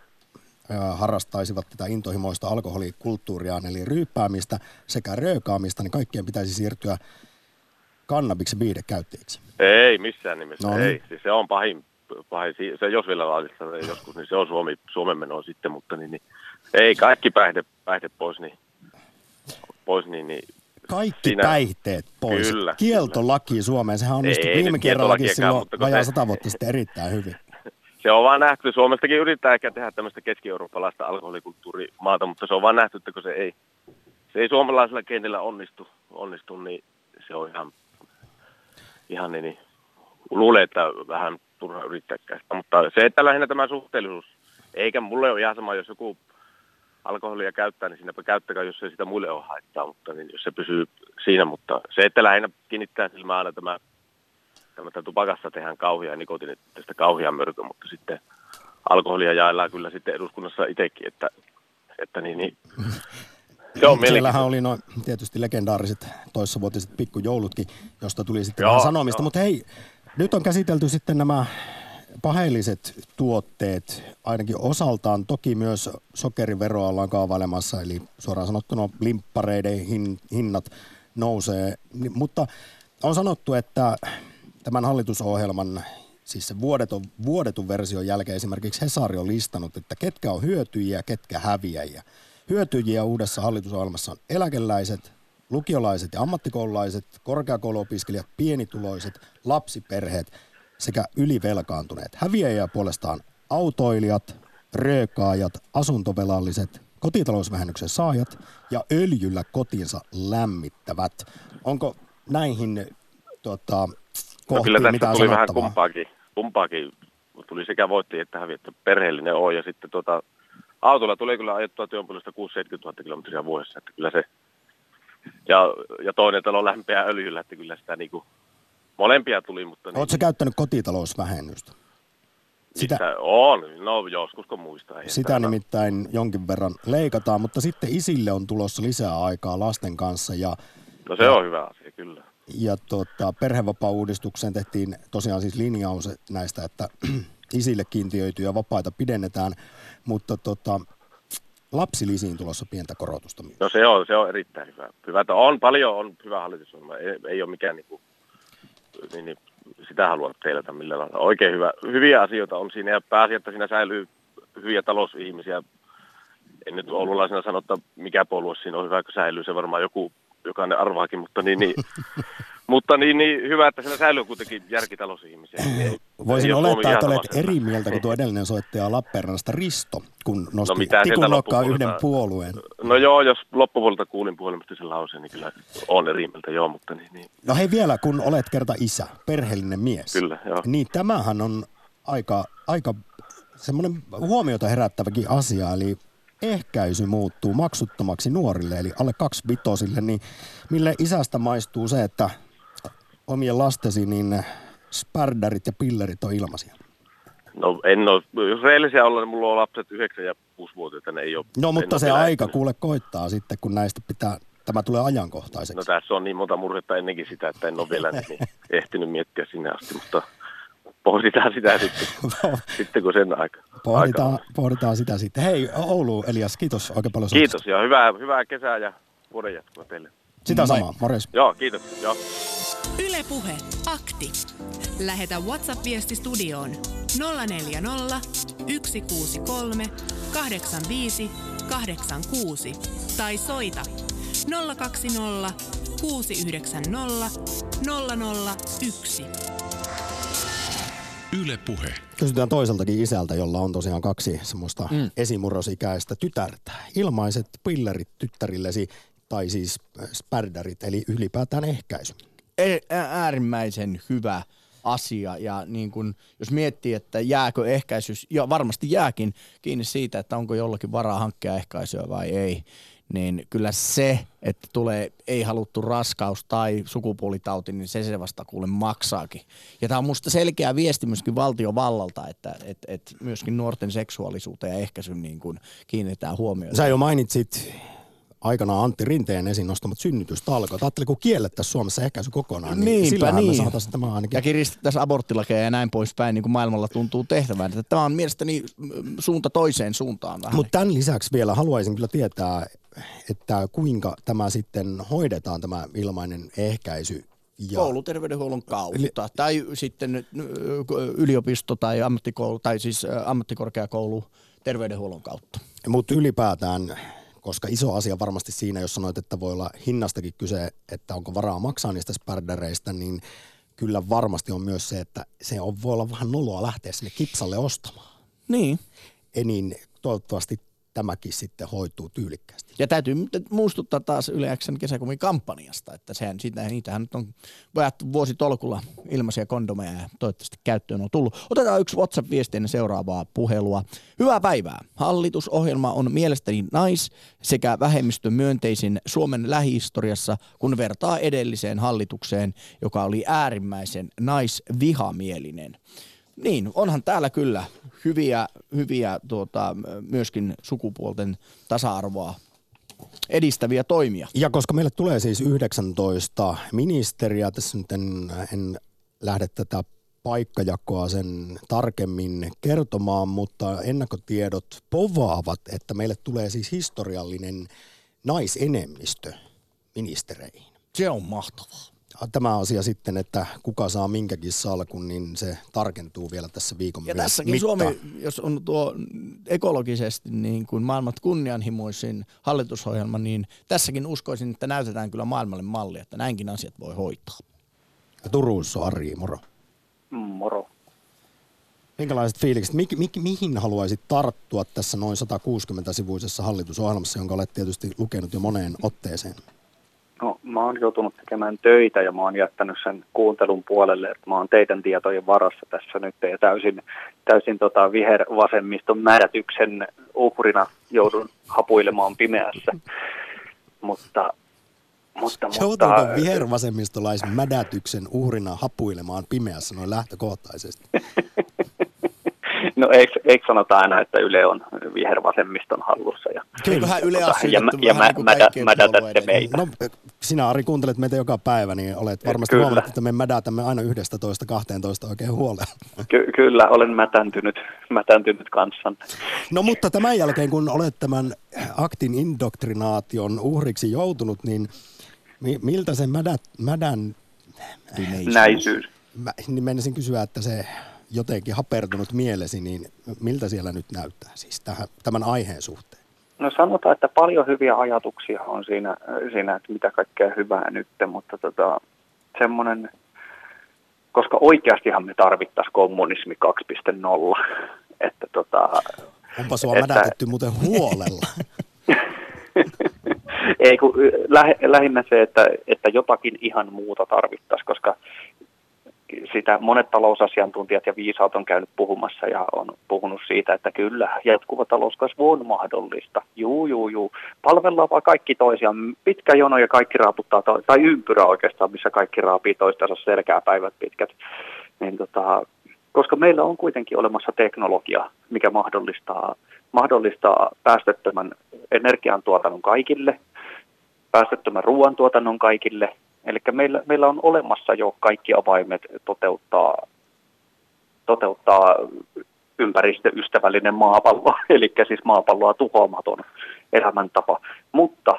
[SPEAKER 1] harrastaisivat tätä intohimoista alkoholikulttuuria, eli ryyppäämistä sekä röökaamista, niin kaikkien pitäisi siirtyä kannabiksen viidekäyttäjiksi.
[SPEAKER 5] ei missään nimessä,
[SPEAKER 1] No niin.
[SPEAKER 5] ei. Siis se on pahin, pahin, se jos vielä laadissa joskus, niin se on Suomi, Suomen meno sitten, mutta niin, niin ei kaikki päihde, päihde pois, niin, pois, niin, niin
[SPEAKER 1] Kaikki
[SPEAKER 5] Siinä-
[SPEAKER 1] päihteet pois.
[SPEAKER 5] Kyllä,
[SPEAKER 1] Kieltolaki Suomeen, sehän onnistui
[SPEAKER 5] Ei
[SPEAKER 1] viime kerrallakin silloin vajaa sata vuotta sitten erittäin hyvin.
[SPEAKER 5] se on vaan nähty, Suomestakin yrittää ehkä tehdä tämmöistä keski-eurooppalaista alkoholikulttuurimaata, mutta se on vaan nähty, että kun se ei, se ei suomalaisella kentillä onnistu, onnistu niin se on ihan, ihan niin, niin luulen, että vähän turha yrittääkään sitä. Mutta se, että lähinnä tämä suhteellisuus, eikä mulle ole ihan sama, jos joku alkoholia käyttää, niin siinäpä käyttäkää, jos ei sitä muille ole haittaa, mutta niin, jos se pysyy siinä, mutta se, että lähinnä kiinnittää silmään aina tämä, tämä että tupakassa tehdään kauhia ja nikotiinista kauhia mörkö, mutta sitten alkoholia jaellaan kyllä sitten eduskunnassa itsekin, että, että niin, niin se on
[SPEAKER 1] Siellähän oli no, tietysti legendaariset toissavuotiset pikkujoulutkin, josta tuli sitten
[SPEAKER 5] Joo,
[SPEAKER 1] vähän sanomista.
[SPEAKER 5] joo.
[SPEAKER 1] Mutta hei, nyt on käsitelty sitten nämä paheelliset tuotteet, ainakin osaltaan toki myös sokeriveroa ollaan kaavailemassa, eli suoraan sanottuna limppareiden hin, hinnat nousee. Mutta on sanottu, että tämän hallitusohjelman, siis se vuodeton, vuodetun version jälkeen esimerkiksi Hesari on listannut, että ketkä on hyötyjiä ja ketkä häviäjiä. Hyötyjiä uudessa hallitusohjelmassa on eläkeläiset, lukiolaiset ja ammattikoululaiset, korkeakouluopiskelijat, pienituloiset, lapsiperheet sekä ylivelkaantuneet. Häviäjiä puolestaan autoilijat, röökaajat, asuntovelalliset, kotitalousvähennyksen saajat ja öljyllä kotinsa lämmittävät. Onko näihin tota,
[SPEAKER 5] No
[SPEAKER 1] kohtiin
[SPEAKER 5] kyllä tästä
[SPEAKER 1] mitään
[SPEAKER 5] tuli vähän
[SPEAKER 1] sanottavaa?
[SPEAKER 5] kumpaakin, kumpaakin. Tuli sekä voitti että hävi, että perheellinen on. Ja sitten tuota, autolla tuli kyllä ajettua työn puolesta 6-70 000 kilometriä vuodessa. Että kyllä se, ja, ja toinen talo lämpeää öljyllä, että kyllä sitä niinku, molempia tuli, mutta niin,
[SPEAKER 1] Oletko käyttänyt kotitalousvähennystä? Sitä,
[SPEAKER 5] missä on, no joskus kun muistaa. Ei
[SPEAKER 1] sitä
[SPEAKER 5] täällä-
[SPEAKER 1] nimittäin jonkin verran leikataan, mutta sitten isille on tulossa lisää aikaa lasten kanssa ja
[SPEAKER 5] No se on hyvä asia, kyllä.
[SPEAKER 1] Ja tota, perhevapaa-uudistukseen tehtiin tosiaan siis linjaus näistä, että isille kiintiöityjä vapaita pidennetään, mutta tota, lapsilisiin tulossa pientä korotusta myös.
[SPEAKER 5] No se on, se on erittäin hyvä. hyvä on paljon, on hyvä hallitusohjelma. Ei, ei ole mikään niinku, niin, niin, sitä haluan teiltä millään lailla. Oikein hyvä, hyviä asioita on siinä ja pääasia, että siinä säilyy hyviä talousihmisiä. En nyt oululaisena sano, että mikä puolue siinä on hyvä, kun säilyy. Se varmaan joku, jokainen arvaakin, mutta niin, niin, mutta niin, niin hyvä, että siellä säilyy kuitenkin järkitalousihmisiä.
[SPEAKER 1] Voisin olettaa, että olet eri mieltä kuin tuo edellinen soittaja Lappeenrannasta Risto, kun nosti
[SPEAKER 5] No mitä
[SPEAKER 1] tikun yhden puolueen.
[SPEAKER 5] No joo, jos loppupuolelta kuulin puhelimesta sen lauseen, niin kyllä on eri mieltä, joo, mutta niin, niin
[SPEAKER 1] No hei vielä, kun olet kerta isä, perheellinen mies.
[SPEAKER 5] Kyllä, joo.
[SPEAKER 1] Niin tämähän on aika, aika semmoinen huomiota herättäväkin asia, eli ehkäisy muuttuu maksuttomaksi nuorille, eli alle kaksivitosille, niin mille isästä maistuu se, että omien lastesi niin spärdärit ja pillerit on ilmaisia?
[SPEAKER 5] No en ole, jos rehellisiä olla, niin mulla on lapset 9 ja 6-vuotiaita, ne ei ole.
[SPEAKER 1] No mutta se aika
[SPEAKER 5] ehtinyt.
[SPEAKER 1] kuule koittaa sitten, kun näistä pitää, tämä tulee ajankohtaiseksi.
[SPEAKER 5] No tässä on niin monta murhetta ennenkin sitä, että en ole vielä niin ehtinyt miettiä sinne asti, mutta pohditaan sitä sitten, sitten kun sen aika.
[SPEAKER 1] Pohditaan,
[SPEAKER 5] aika on.
[SPEAKER 1] pohditaan sitä sitten. Hei Oulu, Elias, kiitos oikein paljon.
[SPEAKER 5] Kiitos ja hyvää, hyvää kesää ja vuoden jatkoa teille.
[SPEAKER 1] Sitä
[SPEAKER 2] Moi.
[SPEAKER 1] samaa, morjes.
[SPEAKER 5] Joo, kiitos. Joo.
[SPEAKER 3] Yle Puhe. Akti. Lähetä WhatsApp-viesti studioon 040 163 85 86 tai soita 020 690 001.
[SPEAKER 6] Yle Puhe.
[SPEAKER 1] Kysytään toiseltakin isältä, jolla on tosiaan kaksi semmoista mm. esimurrosikäistä tytärtä. Ilmaiset pillerit tyttärillesi, tai siis äh, spärdärit, eli ylipäätään ehkäisy.
[SPEAKER 2] Ä- äärimmäisen hyvä asia ja niin kun, jos miettii, että jääkö ehkäisys, ja varmasti jääkin kiinni siitä, että onko jollakin varaa hankkia ehkäisyä vai ei, niin kyllä se, että tulee ei-haluttu raskaus tai sukupuolitauti, niin se se vasta kuule maksaakin. Ja tämä on musta selkeä viesti myöskin valtiovallalta, että et, et myöskin nuorten seksuaalisuuteen ja ehkäisyn niin kiinnitetään huomiota.
[SPEAKER 1] Sä jo mainitsit aikanaan Antti Rinteen esiin nostamat synnytystalkoot. Ajattelin, kun kiellettäisiin Suomessa ehkäisy kokonaan, niin
[SPEAKER 2] Niinpä
[SPEAKER 1] sillähän me
[SPEAKER 2] niin.
[SPEAKER 1] saataisiin tämä ainakin.
[SPEAKER 2] Ja kiristettäisiin aborttilakeja ja näin poispäin, niin kuin maailmalla tuntuu tehtävän. Että tämä on mielestäni mm, suunta toiseen suuntaan vähän.
[SPEAKER 1] Mutta tämän lisäksi vielä haluaisin kyllä tietää, että kuinka tämä sitten hoidetaan, tämä ilmainen ehkäisy. Ja
[SPEAKER 2] kouluterveydenhuollon kautta tai sitten yliopisto tai ammattikoulu tai siis ammattikorkeakoulu terveydenhuollon kautta.
[SPEAKER 1] Mutta ylipäätään, koska iso asia varmasti siinä, jos sanoit, että voi olla hinnastakin kyse, että onko varaa maksaa niistä spärdäreistä, niin kyllä varmasti on myös se, että se on, voi olla vähän noloa lähteä sinne kipsalle ostamaan.
[SPEAKER 2] Niin.
[SPEAKER 1] Ja niin toivottavasti tämäkin sitten hoituu tyylikkäästi.
[SPEAKER 2] Ja täytyy muistuttaa taas Yle Xn kesäkumin kampanjasta, että sehän, sitä, niitähän nyt on vajattu vuositolkulla ilmaisia kondomeja ja toivottavasti käyttöön on tullut. Otetaan yksi WhatsApp-viesti ennen seuraavaa puhelua. Hyvää päivää. Hallitusohjelma on mielestäni nais- sekä vähemmistön Suomen lähihistoriassa, kun vertaa edelliseen hallitukseen, joka oli äärimmäisen naisvihamielinen. Niin, onhan täällä kyllä hyviä, hyviä tuota, myöskin sukupuolten tasa-arvoa edistäviä toimia.
[SPEAKER 1] Ja koska meille tulee siis 19 ministeriä, tässä nyt en, en lähde tätä paikkajakoa sen tarkemmin kertomaan, mutta ennakkotiedot povaavat, että meille tulee siis historiallinen naisenemmistö ministereihin.
[SPEAKER 2] Se on mahtavaa.
[SPEAKER 1] Tämä asia sitten, että kuka saa minkäkin salkun, niin se tarkentuu vielä tässä viikon
[SPEAKER 2] Ja tässäkin
[SPEAKER 1] mittaan.
[SPEAKER 2] Suomi, jos on tuo ekologisesti niin kuin maailmat kunnianhimoisin hallitusohjelma, niin tässäkin uskoisin, että näytetään kyllä maailmalle malli, että näinkin asiat voi hoitaa.
[SPEAKER 1] Ja Turussa on Ari, moro.
[SPEAKER 7] Moro.
[SPEAKER 1] Minkälaiset fiilikset, mi- mi- mihin haluaisit tarttua tässä noin 160-sivuisessa hallitusohjelmassa, jonka olet tietysti lukenut jo moneen otteeseen?
[SPEAKER 7] Mä oon joutunut tekemään töitä ja mä oon jättänyt sen kuuntelun puolelle, että mä oon teidän tietojen varassa tässä nyt ja täysin, täysin tota vihervasemmiston määrätyksen uhrina joudun hapuilemaan pimeässä. Mutta, mutta, mutta
[SPEAKER 1] vihervasemmistolaisen mädätyksen uhrina hapuilemaan pimeässä noin lähtökohtaisesti?
[SPEAKER 7] no eikö, eikö sanota aina, että Yle on vihervasemmiston hallussa ja,
[SPEAKER 2] Eiköhän Yle
[SPEAKER 7] Tota, ja,
[SPEAKER 2] vähän
[SPEAKER 7] mä,
[SPEAKER 2] niin kuin
[SPEAKER 7] mädä, mädätätte meitä.
[SPEAKER 1] No, sinä Ari kuuntelet meitä joka päivä, niin olet varmasti
[SPEAKER 7] Kyllä.
[SPEAKER 1] huomannut, että me mädätämme aina 11-12 oikein huolella.
[SPEAKER 7] Ky- kyllä, olen mätäntynyt, mätäntynyt kanssanne.
[SPEAKER 1] No mutta tämän jälkeen, kun olet tämän aktin indoktrinaation uhriksi joutunut, niin mi- miltä se mädät, mädän,
[SPEAKER 7] Näisyys.
[SPEAKER 1] mä, niin menisin kysyä, että se jotenkin hapertunut mielesi, niin miltä siellä nyt näyttää siis tähän, tämän aiheen suhteen?
[SPEAKER 7] No sanotaan, että paljon hyviä ajatuksia on siinä, siinä että mitä kaikkea hyvää nyt, mutta tota, semmoinen koska oikeastihan me tarvittaisiin kommunismi 2.0. Että tota,
[SPEAKER 1] Onpa sua että... mädätetty muuten huolella.
[SPEAKER 7] Ei, kun läh, lähinnä se, että, että jotakin ihan muuta tarvittaisiin, koska sitä monet talousasiantuntijat ja viisaat on käynyt puhumassa ja on puhunut siitä, että kyllä, jatkuva talouskasvu on mahdollista. Juu, juu, juu. Palvellaan vaan kaikki toisiaan. Pitkä jono ja kaikki raaputtaa, to- tai ympyrä oikeastaan, missä kaikki raapii toistensa selkää päivät pitkät. Niin tota, koska meillä on kuitenkin olemassa teknologia, mikä mahdollistaa, mahdollistaa päästöttömän energiantuotannon kaikille, päästöttömän ruoantuotannon kaikille. Eli meillä, meillä on olemassa jo kaikki avaimet toteuttaa, toteuttaa ympäristöystävällinen maapallo, eli siis maapalloa tuhoamaton elämäntapa. Mutta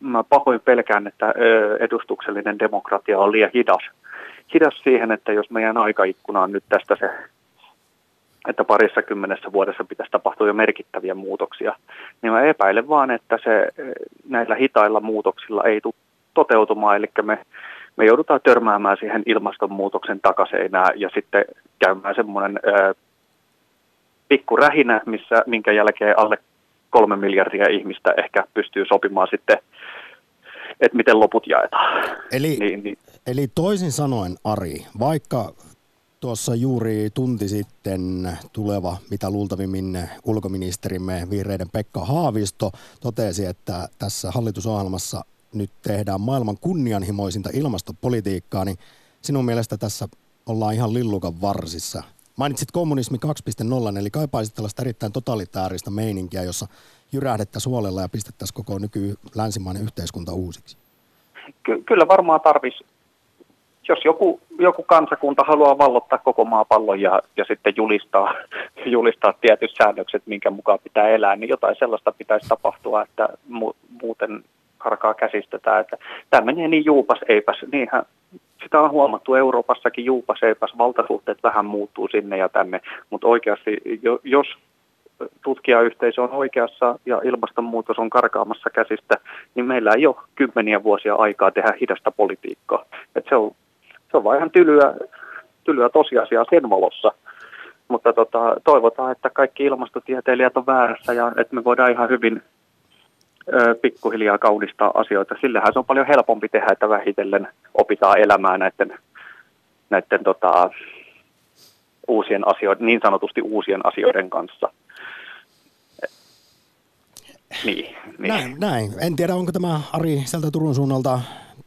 [SPEAKER 7] mä pahoin pelkään, että edustuksellinen demokratia on liian hidas hidas siihen, että jos meidän aikaikkuna on nyt tästä se, että parissa kymmenessä vuodessa pitäisi tapahtua jo merkittäviä muutoksia, niin mä epäilen vaan, että se näillä hitailla muutoksilla ei tule toteutumaan, eli me, me joudutaan törmäämään siihen ilmastonmuutoksen takaseinään ja sitten käymään semmoinen pikku rähinä, missä, minkä jälkeen alle kolme miljardia ihmistä ehkä pystyy sopimaan sitten että miten loput jaetaan.
[SPEAKER 1] Eli, niin, niin. eli toisin sanoen, Ari, vaikka tuossa juuri tunti sitten tuleva, mitä luultavimmin ulkoministerimme vihreiden Pekka Haavisto totesi, että tässä hallitusohjelmassa nyt tehdään maailman kunnianhimoisinta ilmastopolitiikkaa, niin sinun mielestä tässä ollaan ihan lillukan varsissa. Mainitsit kommunismi 2.0, eli kaipaisit tällaista erittäin totalitaarista meininkiä, jossa jyrähdettäisiin huolella ja pistettäisiin koko nyky länsimainen yhteiskunta uusiksi?
[SPEAKER 7] Ky- kyllä varmaan tarvisi, jos joku, joku kansakunta haluaa vallottaa koko maapallon ja, ja sitten julistaa, julistaa tietyt säännökset, minkä mukaan pitää elää, niin jotain sellaista pitäisi tapahtua, että mu- muuten karkaa käsistetään, että tämä menee niin juupas eipäs, niinhän sitä on huomattu Euroopassakin juupas eipäs, valtasuhteet vähän muuttuu sinne ja tänne, mutta oikeasti jos tutkijayhteisö on oikeassa ja ilmastonmuutos on karkaamassa käsistä, niin meillä ei ole kymmeniä vuosia aikaa tehdä hidasta politiikkaa. Et se, on, se on vain ihan tylyä, tylyä tosiasiaa sen valossa. Mutta tota, toivotaan, että kaikki ilmastotieteilijät on väärässä ja että me voidaan ihan hyvin pikkuhiljaa kaunistaa asioita. Sillähän se on paljon helpompi tehdä, että vähitellen opitaan elämään näiden, näiden tota, uusien asioiden, niin sanotusti uusien asioiden kanssa. Niin, niin.
[SPEAKER 1] Näin, näin. En tiedä, onko tämä Ari sieltä Turun suunnalta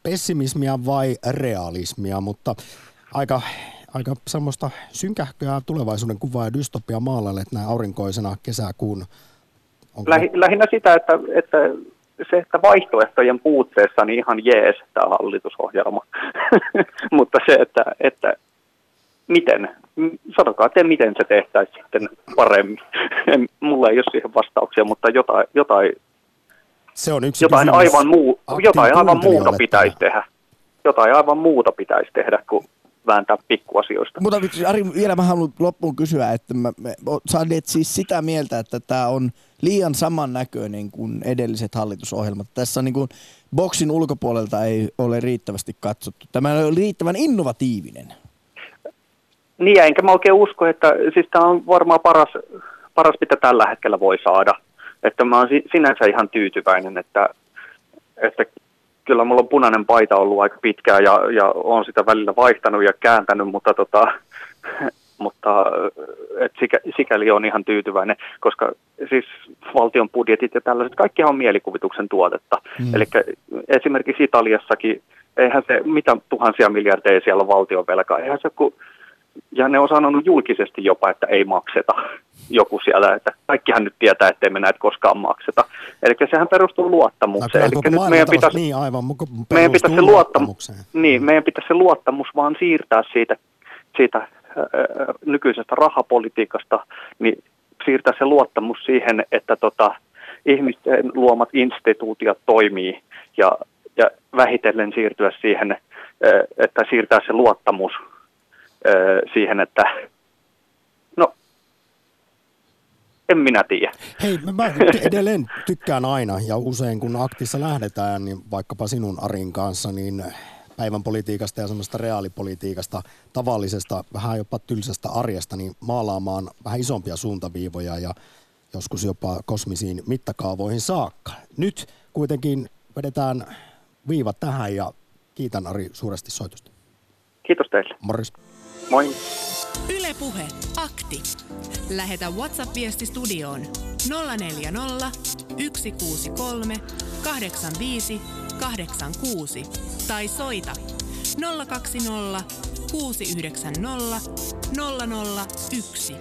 [SPEAKER 1] pessimismia vai realismia, mutta aika, aika semmoista synkähköä tulevaisuuden kuvaa ja dystopia maalalle, että näin aurinkoisena kesäkuun.
[SPEAKER 7] Onko... Lähi, lähinnä sitä, että, että se, että vaihtoehtojen puutteessa niin ihan jees tämä hallitusohjelma, mutta se, että, että miten, sanokaa te, miten se tehtäisiin sitten paremmin. Mulla ei ole siihen vastauksia, mutta jotain, jotain,
[SPEAKER 1] se on yksi
[SPEAKER 7] jotain, aivan, muu, jotain aivan muuta pitäisi tehdä. Jotain aivan muuta pitäisi tehdä kuin vääntää pikkuasioista.
[SPEAKER 2] Mutta Ari, vielä mä haluan loppuun kysyä, että mä, me saaneet siis sitä mieltä, että tämä on liian samannäköinen kuin edelliset hallitusohjelmat. Tässä niin kuin boksin ulkopuolelta ei ole riittävästi katsottu. Tämä on riittävän innovatiivinen.
[SPEAKER 7] Niin, enkä mä oikein usko, että siis tämä on varmaan paras, paras, mitä tällä hetkellä voi saada. Että mä oon sinänsä ihan tyytyväinen, että, että kyllä mulla on punainen paita ollut aika pitkään ja, ja on sitä välillä vaihtanut ja kääntänyt, mutta, tota, mutta et sikä, sikäli on ihan tyytyväinen, koska siis valtion budjetit ja tällaiset, kaikki on mielikuvituksen tuotetta. Mm. Eli esimerkiksi Italiassakin, eihän se, mitä tuhansia miljardeja siellä on valtion velkaa, eihän se kun ja ne on sanonut julkisesti jopa, että ei makseta joku siellä, että kaikkihan nyt tietää, ettei me näitä koskaan makseta. Eli sehän perustuu luottamukseen.
[SPEAKER 1] No, Eli nyt meidän pitäisi, niin, aivan,
[SPEAKER 7] meidän pitäisi se luottamus, niin, meidän pitäisi se luottamus vaan siirtää siitä, siitä äh, nykyisestä rahapolitiikasta, niin siirtää se luottamus siihen, että tota, ihmisten luomat instituutiot toimii ja, ja vähitellen siirtyä siihen, että siirtää se luottamus siihen, että no, en minä tiedä.
[SPEAKER 1] Hei, mä edelleen tykkään aina ja usein kun aktissa lähdetään, niin vaikkapa sinun Arin kanssa, niin päivän politiikasta ja semmoista reaalipolitiikasta, tavallisesta, vähän jopa tylsästä arjesta, niin maalaamaan vähän isompia suuntaviivoja ja joskus jopa kosmisiin mittakaavoihin saakka. Nyt kuitenkin vedetään viivat tähän ja kiitän Ari suuresti soitusta.
[SPEAKER 7] Kiitos teille.
[SPEAKER 1] Morris.
[SPEAKER 7] Moi.
[SPEAKER 3] Ylepuhe akti. Lähetä WhatsApp-viesti studioon 040 163 85 86 tai soita 020 690 001.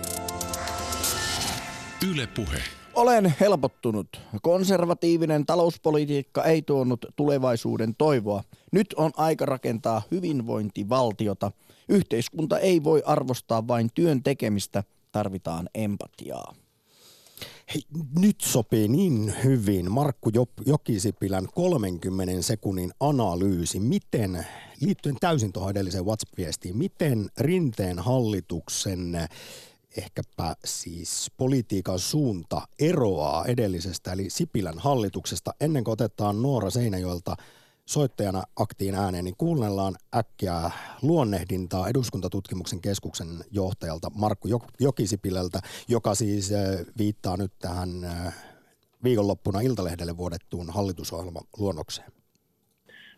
[SPEAKER 6] Yle Puhe.
[SPEAKER 2] Olen helpottunut. Konservatiivinen talouspolitiikka ei tuonut tulevaisuuden toivoa. Nyt on aika rakentaa hyvinvointivaltiota. Yhteiskunta ei voi arvostaa vain työn tekemistä, tarvitaan empatiaa.
[SPEAKER 1] Hei, nyt sopii niin hyvin Markku Jokisipilän 30 sekunnin analyysi, miten, liittyen täysin tuohon edelliseen WhatsApp-viestiin, miten Rinteen hallituksen ehkäpä siis politiikan suunta eroaa edellisestä, eli Sipilän hallituksesta. Ennen kuin otetaan Noora Seinäjoelta soittajana aktiin ääneen, niin kuunnellaan äkkiä luonnehdintaa eduskuntatutkimuksen keskuksen johtajalta Markku Jokisipilältä, joka siis äh, viittaa nyt tähän äh, viikonloppuna Iltalehdelle vuodettuun hallitusohjelman luonnokseen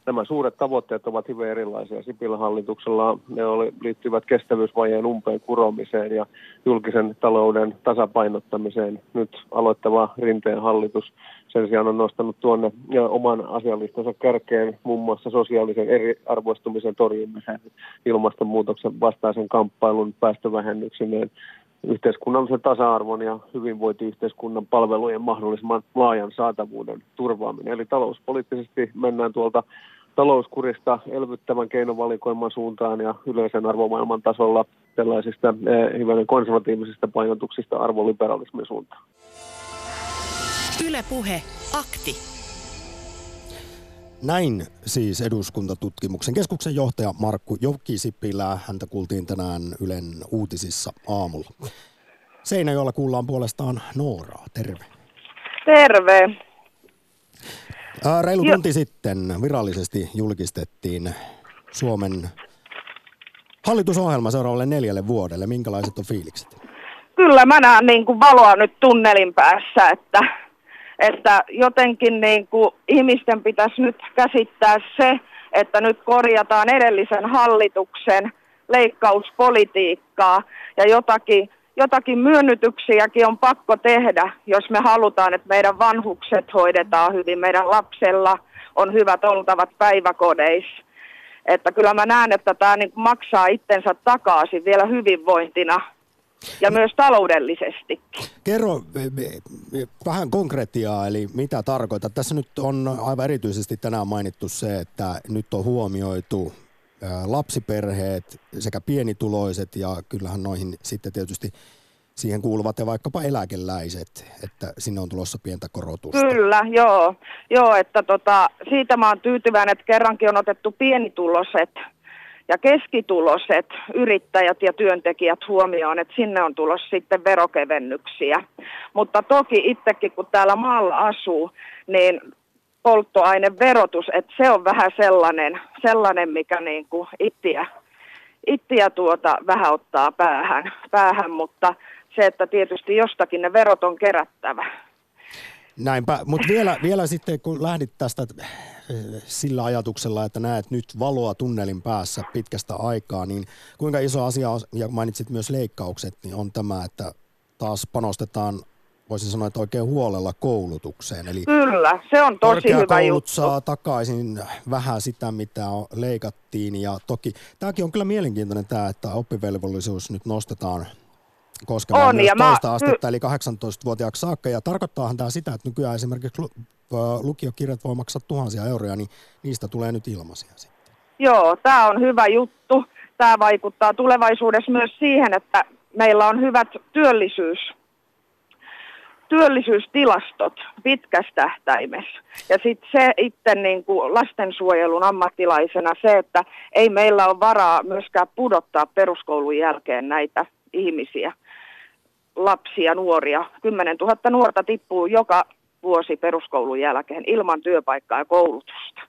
[SPEAKER 8] nämä suuret tavoitteet ovat hyvin erilaisia. Sipilän hallituksella ne liittyvät kestävyysvajeen umpeen kuromiseen ja julkisen talouden tasapainottamiseen. Nyt aloittava rinteen hallitus sen sijaan on nostanut tuonne ja oman asialistansa kärkeen muun muassa sosiaalisen eriarvoistumisen torjumisen, ilmastonmuutoksen vastaisen kamppailun, päästövähennyksineen, yhteiskunnallisen tasa-arvon ja hyvinvointiyhteiskunnan palvelujen mahdollisimman laajan saatavuuden turvaaminen. Eli talouspoliittisesti mennään tuolta talouskurista elvyttävän keinovalikoiman suuntaan ja yleisen arvomaailman tasolla tällaisista eh, hyvän konservatiivisista painotuksista arvoliberalismin suuntaan.
[SPEAKER 3] Ylepuhe akti.
[SPEAKER 1] Näin siis eduskuntatutkimuksen keskuksen johtaja Markku Jokisipilä. Häntä kuultiin tänään Ylen uutisissa aamulla. Seinäjoella kuullaan puolestaan Nooraa. Terve.
[SPEAKER 9] Terve.
[SPEAKER 1] Reilu tunti jo. sitten virallisesti julkistettiin Suomen hallitusohjelma seuraavalle neljälle vuodelle. Minkälaiset on fiilikset?
[SPEAKER 9] Kyllä mä näen niin kuin valoa nyt tunnelin päässä, että, että jotenkin niin kuin ihmisten pitäisi nyt käsittää se, että nyt korjataan edellisen hallituksen leikkauspolitiikkaa ja jotakin jotakin myönnytyksiäkin on pakko tehdä, jos me halutaan, että meidän vanhukset hoidetaan hyvin, meidän lapsella on hyvät oltavat päiväkodeissa. Että kyllä mä näen, että tämä niin maksaa itsensä takaisin vielä hyvinvointina ja myös taloudellisesti.
[SPEAKER 1] Kerro vähän konkretiaa, eli mitä tarkoittaa. Tässä nyt on aivan erityisesti tänään mainittu se, että nyt on huomioitu lapsiperheet sekä pienituloiset ja kyllähän noihin sitten tietysti siihen kuuluvat ja vaikkapa eläkeläiset, että sinne on tulossa pientä korotusta.
[SPEAKER 9] Kyllä, joo. joo että tota, siitä mä oon tyytyväinen, että kerrankin on otettu pienituloset ja keskituloset yrittäjät ja työntekijät huomioon, että sinne on tulossa sitten verokevennyksiä. Mutta toki itsekin, kun täällä maalla asuu, niin polttoaineverotus, että se on vähän sellainen, sellainen mikä niin kuin ittiä, ittiä tuota vähän ottaa päähän, päähän, mutta se, että tietysti jostakin ne verot on kerättävä.
[SPEAKER 1] Näinpä, mutta vielä, vielä sitten kun lähdit tästä eh, sillä ajatuksella, että näet nyt valoa tunnelin päässä pitkästä aikaa, niin kuinka iso asia, ja mainitsit myös leikkaukset, niin on tämä, että taas panostetaan voisin sanoa, että oikein huolella koulutukseen. Eli
[SPEAKER 9] Kyllä, se on tosi hyvä juttu.
[SPEAKER 1] saa takaisin vähän sitä, mitä leikattiin. Ja toki tämäkin on kyllä mielenkiintoinen tämä, että oppivelvollisuus nyt nostetaan koskemaan on, myös ja toista mä... astetta, eli 18-vuotiaaksi saakka. Ja tarkoittaahan tämä sitä, että nykyään esimerkiksi lukiokirjat voi maksaa tuhansia euroja, niin niistä tulee nyt ilmaisia sitten.
[SPEAKER 9] Joo, tämä on hyvä juttu. Tämä vaikuttaa tulevaisuudessa myös siihen, että meillä on hyvät työllisyys työllisyystilastot pitkässä tähtäimessä. Ja sitten se itse niin kuin lastensuojelun ammattilaisena se, että ei meillä ole varaa myöskään pudottaa peruskoulun jälkeen näitä ihmisiä, lapsia, nuoria. 10 000 nuorta tippuu joka vuosi peruskoulun jälkeen ilman työpaikkaa ja koulutusta.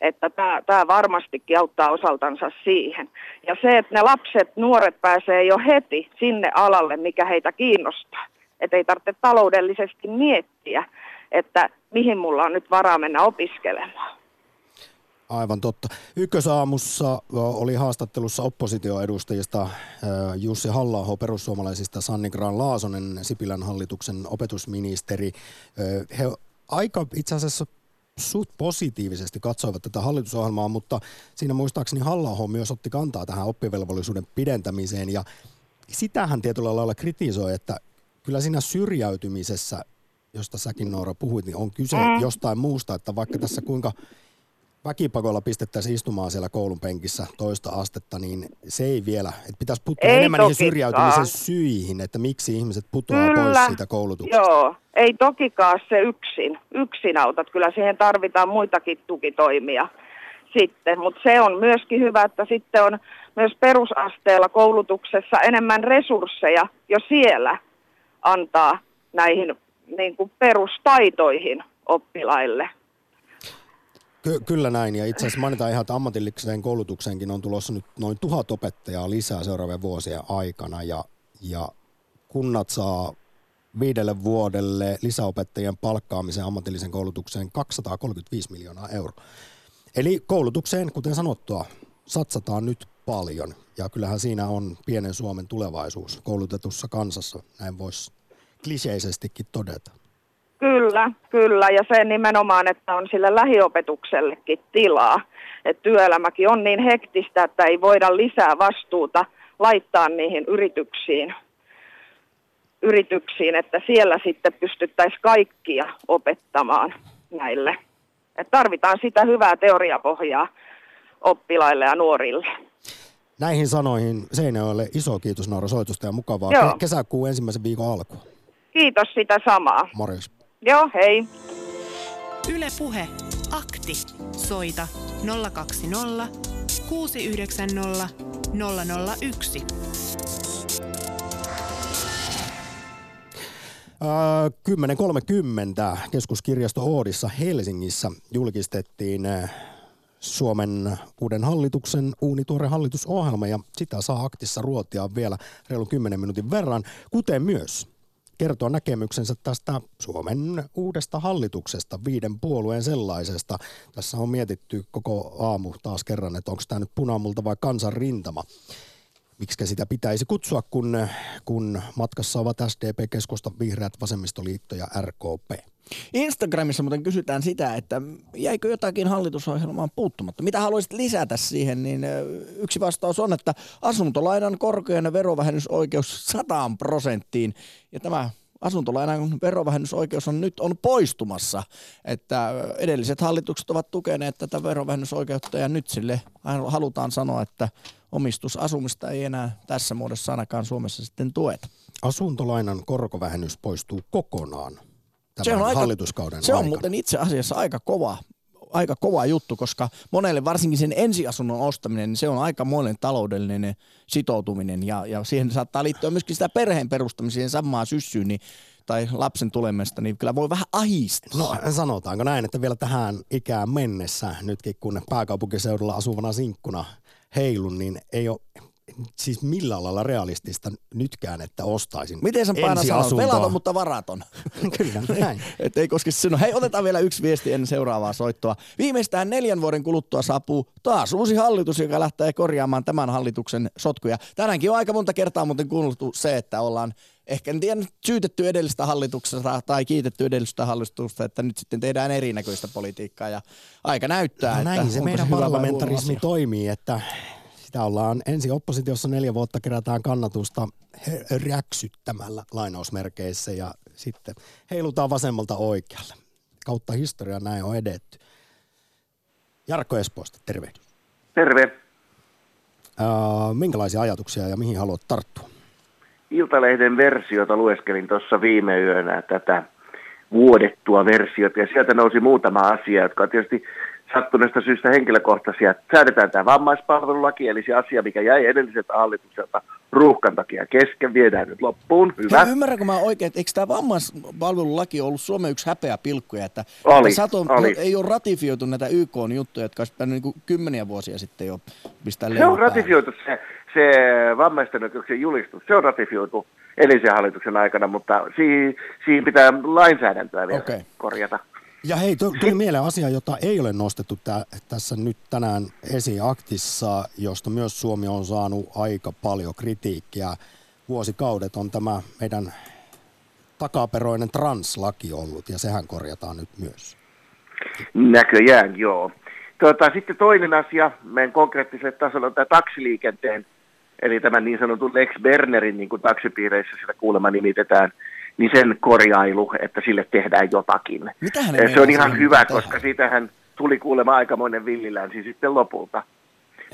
[SPEAKER 9] Että tämä varmastikin auttaa osaltansa siihen. Ja se, että ne lapset, nuoret pääsee jo heti sinne alalle, mikä heitä kiinnostaa. Että ei tarvitse taloudellisesti miettiä, että mihin mulla on nyt varaa mennä opiskelemaan.
[SPEAKER 1] Aivan totta. Ykkösaamussa oli haastattelussa oppositioedustajista Jussi halla perussuomalaisista, Sanni Graan Laasonen, Sipilän hallituksen opetusministeri. He aika itse asiassa suht positiivisesti katsoivat tätä hallitusohjelmaa, mutta siinä muistaakseni halla myös otti kantaa tähän oppivelvollisuuden pidentämiseen ja sitähän tietyllä lailla kritisoi, että kyllä siinä syrjäytymisessä, josta säkin Noora puhuit, niin on kyse mm. jostain muusta, että vaikka tässä kuinka väkipakolla pistettäisiin istumaan siellä koulun penkissä toista astetta, niin se ei vielä, että pitäisi puuttua ei enemmän niihin syrjäytymisen syihin, että miksi ihmiset putoaa kyllä, pois siitä koulutuksesta.
[SPEAKER 9] Joo, ei tokikaan se yksin, yksin autat, kyllä siihen tarvitaan muitakin tukitoimia sitten, mutta se on myöskin hyvä, että sitten on myös perusasteella koulutuksessa enemmän resursseja jo siellä antaa näihin niin kuin perustaitoihin oppilaille.
[SPEAKER 1] Ky- kyllä näin, ja itse asiassa mainitaan ihan, että ammatilliseen koulutukseenkin on tulossa nyt noin tuhat opettajaa lisää seuraavien vuosien aikana, ja, ja kunnat saa viidelle vuodelle lisäopettajien palkkaamiseen ammatillisen koulutukseen 235 miljoonaa euroa. Eli koulutukseen, kuten sanottua, satsataan nyt paljon, ja kyllähän siinä on pienen Suomen tulevaisuus koulutetussa kansassa, näin voisi kliseisestikin todeta.
[SPEAKER 9] Kyllä, kyllä. Ja se nimenomaan, että on sille lähiopetuksellekin tilaa. Että työelämäkin on niin hektistä, että ei voida lisää vastuuta laittaa niihin yrityksiin, yrityksiin että siellä sitten pystyttäisiin kaikkia opettamaan näille. Et tarvitaan sitä hyvää teoriapohjaa oppilaille ja nuorille.
[SPEAKER 1] Näihin sanoihin Seinäjoelle iso kiitos Noora soitusta ja mukavaa Joo. kesäkuun ensimmäisen viikon alkua.
[SPEAKER 9] Kiitos sitä samaa.
[SPEAKER 1] Morjens.
[SPEAKER 9] Joo, hei.
[SPEAKER 3] Yle Puhe. Akti. Soita 020 690 001.
[SPEAKER 1] 10.30 keskuskirjasto Oodissa Helsingissä julkistettiin Suomen uuden hallituksen uunituore hallitusohjelma ja sitä saa aktissa ruotia vielä reilun 10 minuutin verran, kuten myös kertoa näkemyksensä tästä Suomen uudesta hallituksesta, viiden puolueen sellaisesta. Tässä on mietitty koko aamu taas kerran, että onko tämä nyt punamulta vai kansanrintama. Miksi sitä pitäisi kutsua, kun, kun matkassa ovat SDP, Keskusta, Vihreät, Vasemmistoliitto ja RKP.
[SPEAKER 2] Instagramissa muuten kysytään sitä, että jäikö jotakin hallitusohjelmaan puuttumatta. Mitä haluaisit lisätä siihen, niin yksi vastaus on, että asuntolainan korkeinen verovähennysoikeus 100 prosenttiin. Ja tämä asuntolainan verovähennysoikeus on nyt on poistumassa, että edelliset hallitukset ovat tukeneet tätä verovähennysoikeutta ja nyt sille halutaan sanoa, että omistusasumista ei enää tässä muodossa ainakaan Suomessa sitten tueta.
[SPEAKER 1] Asuntolainan korkovähennys poistuu kokonaan se on aika, hallituskauden
[SPEAKER 2] Se on muuten itse asiassa aika kova, aika kova juttu, koska monelle varsinkin sen ensiasunnon ostaminen, niin se on aika monen taloudellinen sitoutuminen ja, ja siihen saattaa liittyä myöskin sitä perheen perustamiseen samaan syssyyn, niin tai lapsen tulemesta, niin kyllä voi vähän ahistaa.
[SPEAKER 1] No sanotaanko näin, että vielä tähän ikään mennessä, nytkin kun pääkaupunkiseudulla asuvana sinkkuna heilun, niin ei ole siis millään lailla realistista nytkään, että ostaisin
[SPEAKER 2] Miten sen painaa sanoa? Velaton, mutta varaton.
[SPEAKER 1] Kyllä, näin.
[SPEAKER 2] että ei koskisi sinua. Hei, otetaan vielä yksi viesti ennen seuraavaa soittoa. Viimeistään neljän vuoden kuluttua saapuu taas uusi hallitus, joka lähtee korjaamaan tämän hallituksen sotkuja. Tänäänkin on aika monta kertaa muuten kuultu se, että ollaan ehkä en tiedä syytetty edellistä hallituksesta tai kiitetty edellistä hallitusta, että nyt sitten tehdään erinäköistä politiikkaa ja aika näyttää. No
[SPEAKER 1] näin
[SPEAKER 2] että
[SPEAKER 1] se meidän parlamentarismi toimii, että sitä ollaan ensi oppositiossa neljä vuotta kerätään kannatusta räksyttämällä lainausmerkeissä ja sitten heilutaan vasemmalta oikealle. Kautta historia näin on edetty. Jarkko Espoosta, terve.
[SPEAKER 6] Terve.
[SPEAKER 1] Äh, minkälaisia ajatuksia ja mihin haluat tarttua?
[SPEAKER 6] Iltalehden versiota lueskelin tuossa viime yönä tätä vuodettua versiota ja sieltä nousi muutama asia, jotka on tietysti sattuneesta syystä henkilökohtaisia. Säädetään tämä vammaispalvelulaki, eli se asia, mikä jäi edelliseltä hallitukselta ruuhkan takia kesken, viedään nyt loppuun, hyvä.
[SPEAKER 2] Hei, ymmärränkö mä oikein, että eikö tämä vammaispalvelulaki ollut Suomen yksi häpeä pilkkuja, että,
[SPEAKER 6] Oli,
[SPEAKER 2] että sato,
[SPEAKER 6] oli.
[SPEAKER 2] Ei ole ratifioitu näitä YK-juttuja, jotka olisi pitänyt niin kymmeniä vuosia sitten jo pistää
[SPEAKER 6] Se on ratifioitu se, se vammaisten oikeuksien julistus, se on ratifioitu edellisen hallituksen aikana, mutta siihen, siihen pitää lainsäädäntöä vielä
[SPEAKER 2] Okei.
[SPEAKER 6] korjata.
[SPEAKER 1] Ja hei, tu- tuli mieleen asia, jota ei ole nostettu tä- tässä nyt tänään esiin aktissa, josta myös Suomi on saanut aika paljon kritiikkiä. Vuosikaudet on tämä meidän takaperoinen translaki ollut, ja sehän korjataan nyt myös.
[SPEAKER 6] Näköjään, joo. Tuota, sitten toinen asia meidän konkreettiselle tasolle on tämä taksiliikenteen, eli tämän niin sanotun Lex Bernerin, niin kuin taksipiireissä sitä kuulemma nimitetään, niin sen korjailu, että sille tehdään jotakin.
[SPEAKER 2] Mitähän
[SPEAKER 6] se on ihan hyvä,
[SPEAKER 2] tehdä?
[SPEAKER 6] koska siitähän tuli kuulemma aikamoinen villilänsi sitten lopulta.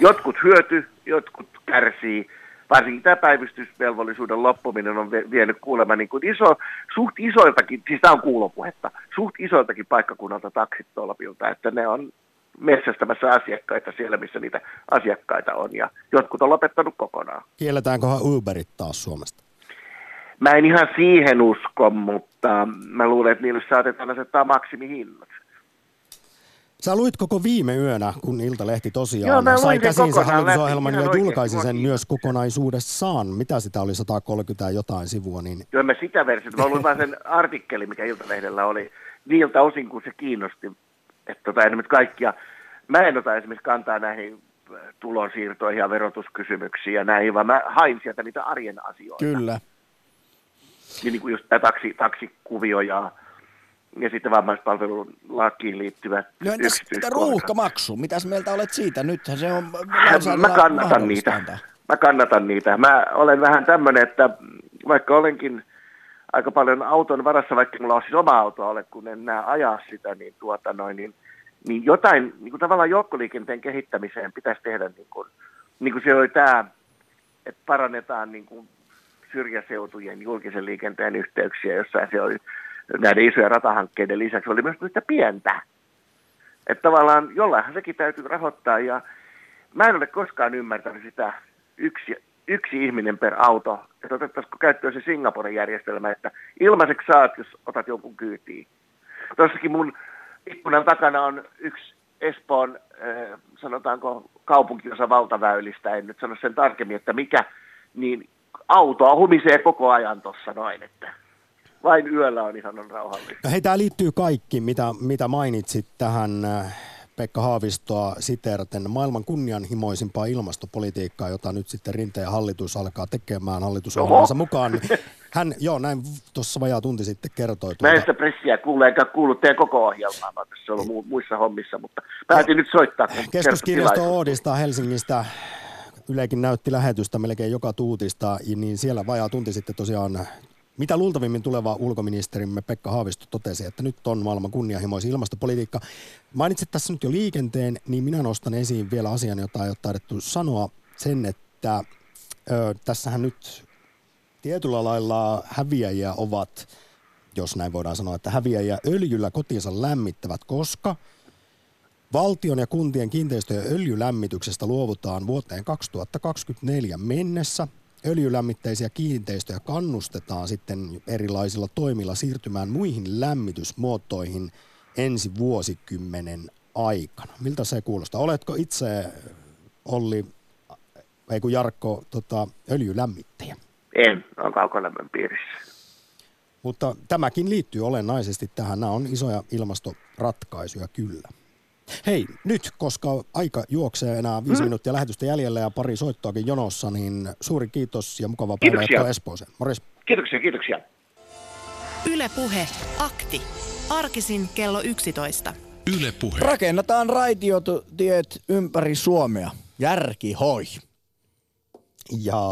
[SPEAKER 6] Jotkut hyöty, jotkut kärsii. Varsinkin tämä päivystysvelvollisuuden loppuminen on vie- vienyt kuulemma niin kuin iso, suht isoiltakin, siis tämä on kuulopuhetta, suht isoiltakin paikkakunnalta taksit tolpilta, että ne on metsästämässä asiakkaita siellä, missä niitä asiakkaita on, ja jotkut on lopettanut kokonaan.
[SPEAKER 1] Kielletäänköhän Uberit taas Suomesta?
[SPEAKER 6] Mä en ihan siihen usko, mutta mä luulen, että niille saatetaan asettaa maksimihinnat.
[SPEAKER 1] Sä luit koko viime yönä, kun Iltalehti tosiaan
[SPEAKER 6] Joo, mä
[SPEAKER 1] sai käsiinsä
[SPEAKER 6] läpi,
[SPEAKER 1] hallitusohjelman ja julkaisi sen
[SPEAKER 6] kiinnosti.
[SPEAKER 1] myös kokonaisuudessaan. Mitä sitä oli, 130 ja jotain sivua, niin
[SPEAKER 6] Joo, mä sitä versiota. Mä luin vaan sen artikkeli, mikä Iltalehdellä oli, niiltä osin, kun se kiinnosti. Että tota, en nyt kaikkia, mä en ota esimerkiksi kantaa näihin äh, tulonsiirtoihin ja verotuskysymyksiin ja näihin, vaan mä hain sieltä niitä arjen asioita.
[SPEAKER 2] Kyllä.
[SPEAKER 6] Niin, niin kuin just tämä taksi, taksikuvio ja, ja sitten vammaispalvelulakiin liittyvät
[SPEAKER 2] No entäs mitä ruuhkamaksu? Mitäs mieltä olet siitä? Nythän se on
[SPEAKER 6] Mä kannatan niitä.
[SPEAKER 2] antaa.
[SPEAKER 6] Mä kannatan niitä. Mä olen vähän tämmöinen, että vaikka olenkin aika paljon auton varassa, vaikka mulla on siis oma auto ole, kun en näe ajaa sitä, niin, tuota noin, niin, niin jotain niin kuin tavallaan joukkoliikenteen kehittämiseen pitäisi tehdä, niin kuin, niin kuin se oli tämä, että parannetaan niin kuin syrjäseutujen julkisen liikenteen yhteyksiä, jossain se oli näiden isojen ratahankkeiden lisäksi oli myös yhtä pientä. Että tavallaan jollainhan sekin täytyy rahoittaa ja mä en ole koskaan ymmärtänyt sitä yksi, yksi ihminen per auto, että otettaisiko käyttöön se Singaporen järjestelmä, että ilmaiseksi saat, jos otat jonkun kyytiin. Tuossakin mun ikkunan takana on yksi Espoon, äh, sanotaanko kaupunkiosa valtaväylistä, en nyt sano sen tarkemmin, että mikä, niin autoa humisee koko ajan tuossa noin, että vain yöllä on ihan on rauhallista.
[SPEAKER 1] Ja hei, tämä liittyy kaikki, mitä, mitä mainitsit tähän äh, Pekka Haavistoa siteeraten maailman kunnianhimoisimpaa ilmastopolitiikkaa, jota nyt sitten Rinteen hallitus alkaa tekemään hallitusohjelmansa mukaan. Hän, joo, näin tuossa vajaa tunti sitten kertoi.
[SPEAKER 6] Mä en
[SPEAKER 1] Tuota,
[SPEAKER 6] sitä pressiä kuule, enkä kuullut teidän koko ohjelmaa, mä oon tässä ollut mu- muissa hommissa, mutta päätin nyt soittaa.
[SPEAKER 1] Keskuskirjasto. Oodista Helsingistä Ylekin näytti lähetystä melkein joka tuutista, niin siellä vajaa tunti sitten tosiaan mitä luultavimmin tuleva ulkoministerimme Pekka Haavisto totesi, että nyt on maailman kunnianhimoisin ilmastopolitiikka. Mainitsit tässä nyt jo liikenteen, niin minä nostan esiin vielä asian, jota ei ole taidettu sanoa, sen, että ö, tässähän nyt tietyllä lailla häviäjiä ovat, jos näin voidaan sanoa, että häviäjiä öljyllä kotinsa lämmittävät, koska Valtion ja kuntien kiinteistöjen öljylämmityksestä luovutaan vuoteen 2024 mennessä. Öljylämmitteisiä kiinteistöjä kannustetaan sitten erilaisilla toimilla siirtymään muihin lämmitysmuotoihin ensi vuosikymmenen aikana. Miltä se kuulostaa? Oletko itse, Olli, ei kun Jarkko, tota, öljylämmittäjä?
[SPEAKER 6] En, on kaukolämmön piirissä.
[SPEAKER 1] Mutta tämäkin liittyy olennaisesti tähän. Nämä on isoja ilmastoratkaisuja kyllä. Hei, nyt, koska aika juoksee enää viisi mm. minuuttia lähetystä jäljellä ja pari soittoakin jonossa, niin suuri kiitos ja mukavaa päivää
[SPEAKER 6] Kiitoksia.
[SPEAKER 1] jatkoa Espooseen. Morjes.
[SPEAKER 6] Kiitoksia, kiitoksia.
[SPEAKER 3] Yle Puhe. Akti. Arkisin kello 11.
[SPEAKER 10] Yle Puhe.
[SPEAKER 2] Rakennetaan raitiotiet ympäri Suomea. Järki hoi.
[SPEAKER 1] Ja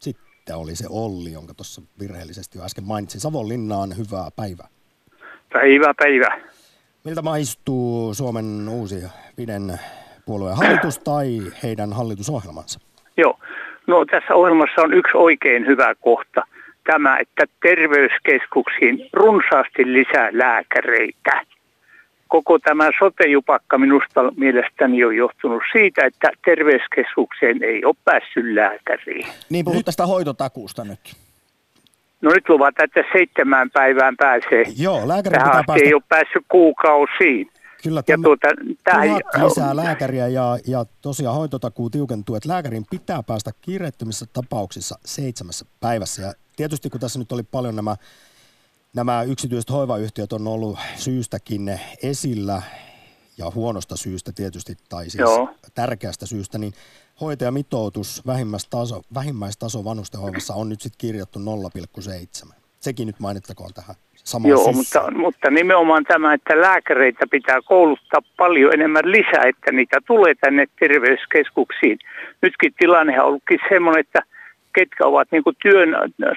[SPEAKER 1] sitten oli se Olli, jonka tuossa virheellisesti jo äsken mainitsin. Savonlinnaan hyvää päivää.
[SPEAKER 11] Päivä, päivä.
[SPEAKER 1] Miltä maistuu Suomen uusi viiden puolueen hallitus tai heidän hallitusohjelmansa?
[SPEAKER 11] Joo. No tässä ohjelmassa on yksi oikein hyvä kohta. Tämä, että terveyskeskuksiin runsaasti lisää lääkäreitä. koko tämä sotejupakka minusta mielestäni on johtunut siitä, että terveyskeskukseen ei ole päässyt lääkäriin.
[SPEAKER 2] Niin puhut tästä hoitotakuusta nyt.
[SPEAKER 11] No nyt luvataan, että seitsemään päivään pääsee.
[SPEAKER 1] Joo, lääkärin
[SPEAKER 11] Tähän
[SPEAKER 1] pitää päästä
[SPEAKER 11] ei ole päässyt kuukausiin.
[SPEAKER 1] Kyllä
[SPEAKER 11] Ja
[SPEAKER 1] tämä
[SPEAKER 11] tuota, tähän,
[SPEAKER 1] lisää lääkäriä ja, ja tosiaan hoitotakuu tiukentuu, että lääkärin pitää päästä kiireettömissä tapauksissa seitsemässä päivässä. Ja tietysti kun tässä nyt oli paljon nämä, nämä yksityiset hoivayhtiöt on ollut syystäkin esillä ja huonosta syystä tietysti, tai siis
[SPEAKER 11] Joo.
[SPEAKER 1] tärkeästä syystä, niin hoitajamitoitus, vähimmäistaso, vähimmäistaso vanhustenhoivassa on nyt sitten kirjattu 0,7. Sekin nyt mainittakoon tähän samaan
[SPEAKER 11] Joo,
[SPEAKER 1] sisään.
[SPEAKER 11] mutta, mutta nimenomaan tämä, että lääkäreitä pitää kouluttaa paljon enemmän lisää, että niitä tulee tänne terveyskeskuksiin. Nytkin tilanne on ollutkin semmoinen, että ketkä ovat niin työn,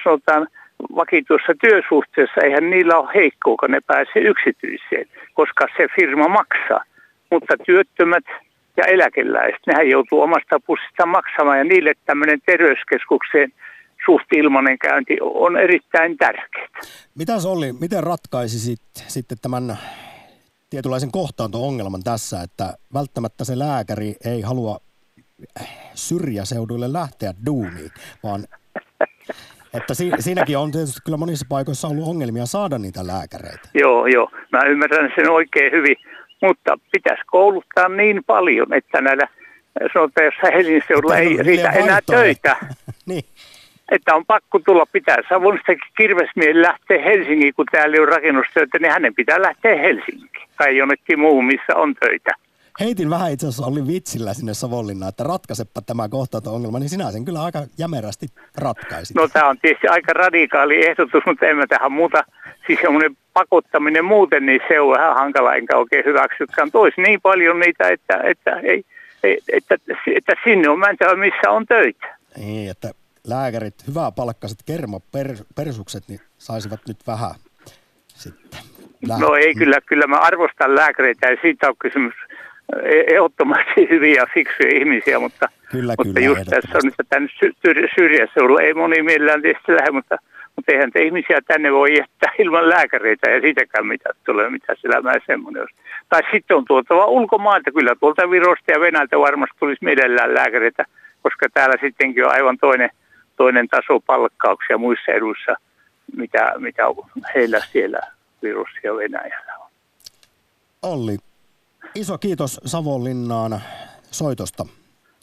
[SPEAKER 11] sanotaan, vakituissa työsuhteessa, eihän niillä ole heikkoa, kun ne pääsee yksityiseen, koska se firma maksaa. Mutta työttömät ja eläkeläiset, nehän joutuu omasta pussista maksamaan ja niille tämmöinen terveyskeskukseen suht ilmainen käynti on erittäin tärkeää.
[SPEAKER 1] Mitä Olli, miten ratkaisisit sitten tämän tietynlaisen kohtaanto-ongelman tässä, että välttämättä se lääkäri ei halua syrjäseuduille lähteä duuniin, vaan että si- siinäkin on tietysti kyllä monissa paikoissa ollut ongelmia saada niitä lääkäreitä.
[SPEAKER 11] Joo, joo. Mä ymmärrän sen oikein hyvin, mutta pitäisi kouluttaa niin paljon, että näillä sanotaan, jos Helsingin seudulla ei
[SPEAKER 1] on
[SPEAKER 11] riitä enää töitä.
[SPEAKER 1] Niin.
[SPEAKER 11] Että on pakko tulla, pitää Savonistakin kirvesmiehen lähteä Helsingiin, kun täällä ole rakennustöitä, niin hänen pitää lähteä Helsinkiin tai jonnekin muuhun, missä on töitä.
[SPEAKER 1] Heitin vähän itse asiassa oli vitsillä sinne Savonlinnaan, että ratkaisepa tämä kohtaanto-ongelma, niin sinä sen kyllä aika jämerästi ratkaisit.
[SPEAKER 11] No tämä on tietysti aika radikaali ehdotus, mutta en mä tähän muuta. Siis semmoinen pakottaminen muuten, niin se on vähän hankala, enkä oikein hyväksykään. Toisi niin paljon niitä, että, että, ei, ei, että, että sinne on mentävä, missä on töitä.
[SPEAKER 1] Niin, että lääkärit, hyvää palkkaiset kermapersukset, niin saisivat nyt vähän sitten
[SPEAKER 11] No ei, kyllä, kyllä mä arvostan lääkäreitä ja siitä on kysymys ehdottomasti hyviä ja fiksuja ihmisiä, mutta,
[SPEAKER 1] Kyllä,
[SPEAKER 11] mutta
[SPEAKER 1] kyllä,
[SPEAKER 11] just tässä on, että tänne sy- syr- syrjäseudulla ei moni mielellään tietysti lähde, mutta, mutta eihän te ihmisiä tänne voi jättää ilman lääkäreitä ja siitäkään mitä tulee, mitä elämää semmoinen olisi. Tai sitten on tuotava ulkomailta, kyllä tuolta Virosta ja Venäjältä varmasti tulisi mielellään lääkäreitä, koska täällä sittenkin on aivan toinen, toinen taso palkkauksia muissa eduissa, mitä, mitä heillä siellä Virossa ja Venäjällä on.
[SPEAKER 1] Olli, iso kiitos Savonlinnaan soitosta.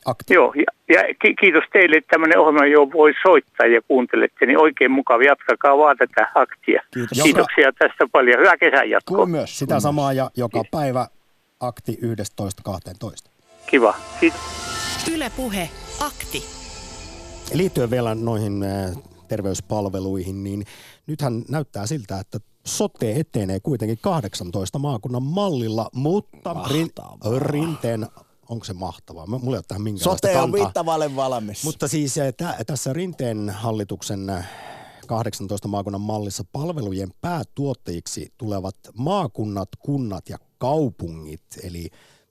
[SPEAKER 1] Akti.
[SPEAKER 11] Joo, ja, ja ki- kiitos teille, että tämmöinen ohjelma jo voi soittaa ja kuuntelette, niin oikein mukava. Jatkakaa vaan tätä aktia.
[SPEAKER 1] Kiitos.
[SPEAKER 11] Kiitoksia tästä paljon. Hyvää kesän jatkoa.
[SPEAKER 2] Kuin myös.
[SPEAKER 1] Sitä samaa ja joka päivä akti 11.12.
[SPEAKER 11] Kiva. Kiitos.
[SPEAKER 3] Yle Puhe, akti.
[SPEAKER 1] Liittyen vielä noihin äh, terveyspalveluihin, niin nythän näyttää siltä, että sote etenee kuitenkin 18 maakunnan mallilla, mutta
[SPEAKER 2] Mahtavaa.
[SPEAKER 1] rinteen, onko se mahtavaa? Mulla ei ole tähän minkäänlaista
[SPEAKER 2] Sote on viittavalle valmis.
[SPEAKER 1] Mutta siis eh, tä, tässä Rinteen hallituksen eh, 18 maakunnan mallissa palvelujen päätuottajiksi tulevat maakunnat, kunnat ja kaupungit. Eli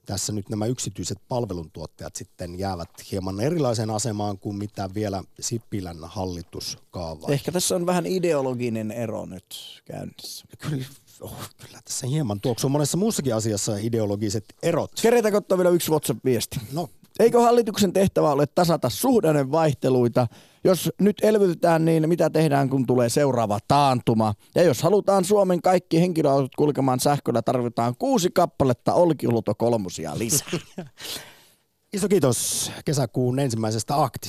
[SPEAKER 1] tässä nyt nämä yksityiset palveluntuottajat sitten jäävät hieman erilaiseen asemaan kuin mitä vielä Sipilän hallitus kaavaa.
[SPEAKER 2] Ehkä tässä on vähän ideologinen ero nyt käynnissä.
[SPEAKER 1] Kyllä, oh, kyllä tässä hieman tuoksuu monessa muussakin asiassa ideologiset erot.
[SPEAKER 2] Keretäänkö ottaa vielä yksi WhatsApp-viesti?
[SPEAKER 1] No,
[SPEAKER 2] Eikö hallituksen tehtävä ole tasata suhdannevaihteluita? Jos nyt elvytetään, niin mitä tehdään, kun tulee seuraava taantuma? Ja jos halutaan Suomen kaikki henkilöautot kulkemaan sähköllä, tarvitaan kuusi kappaletta Olkiluoto kolmosia lisää.
[SPEAKER 1] iso kiitos kesäkuun ensimmäisestä aktista.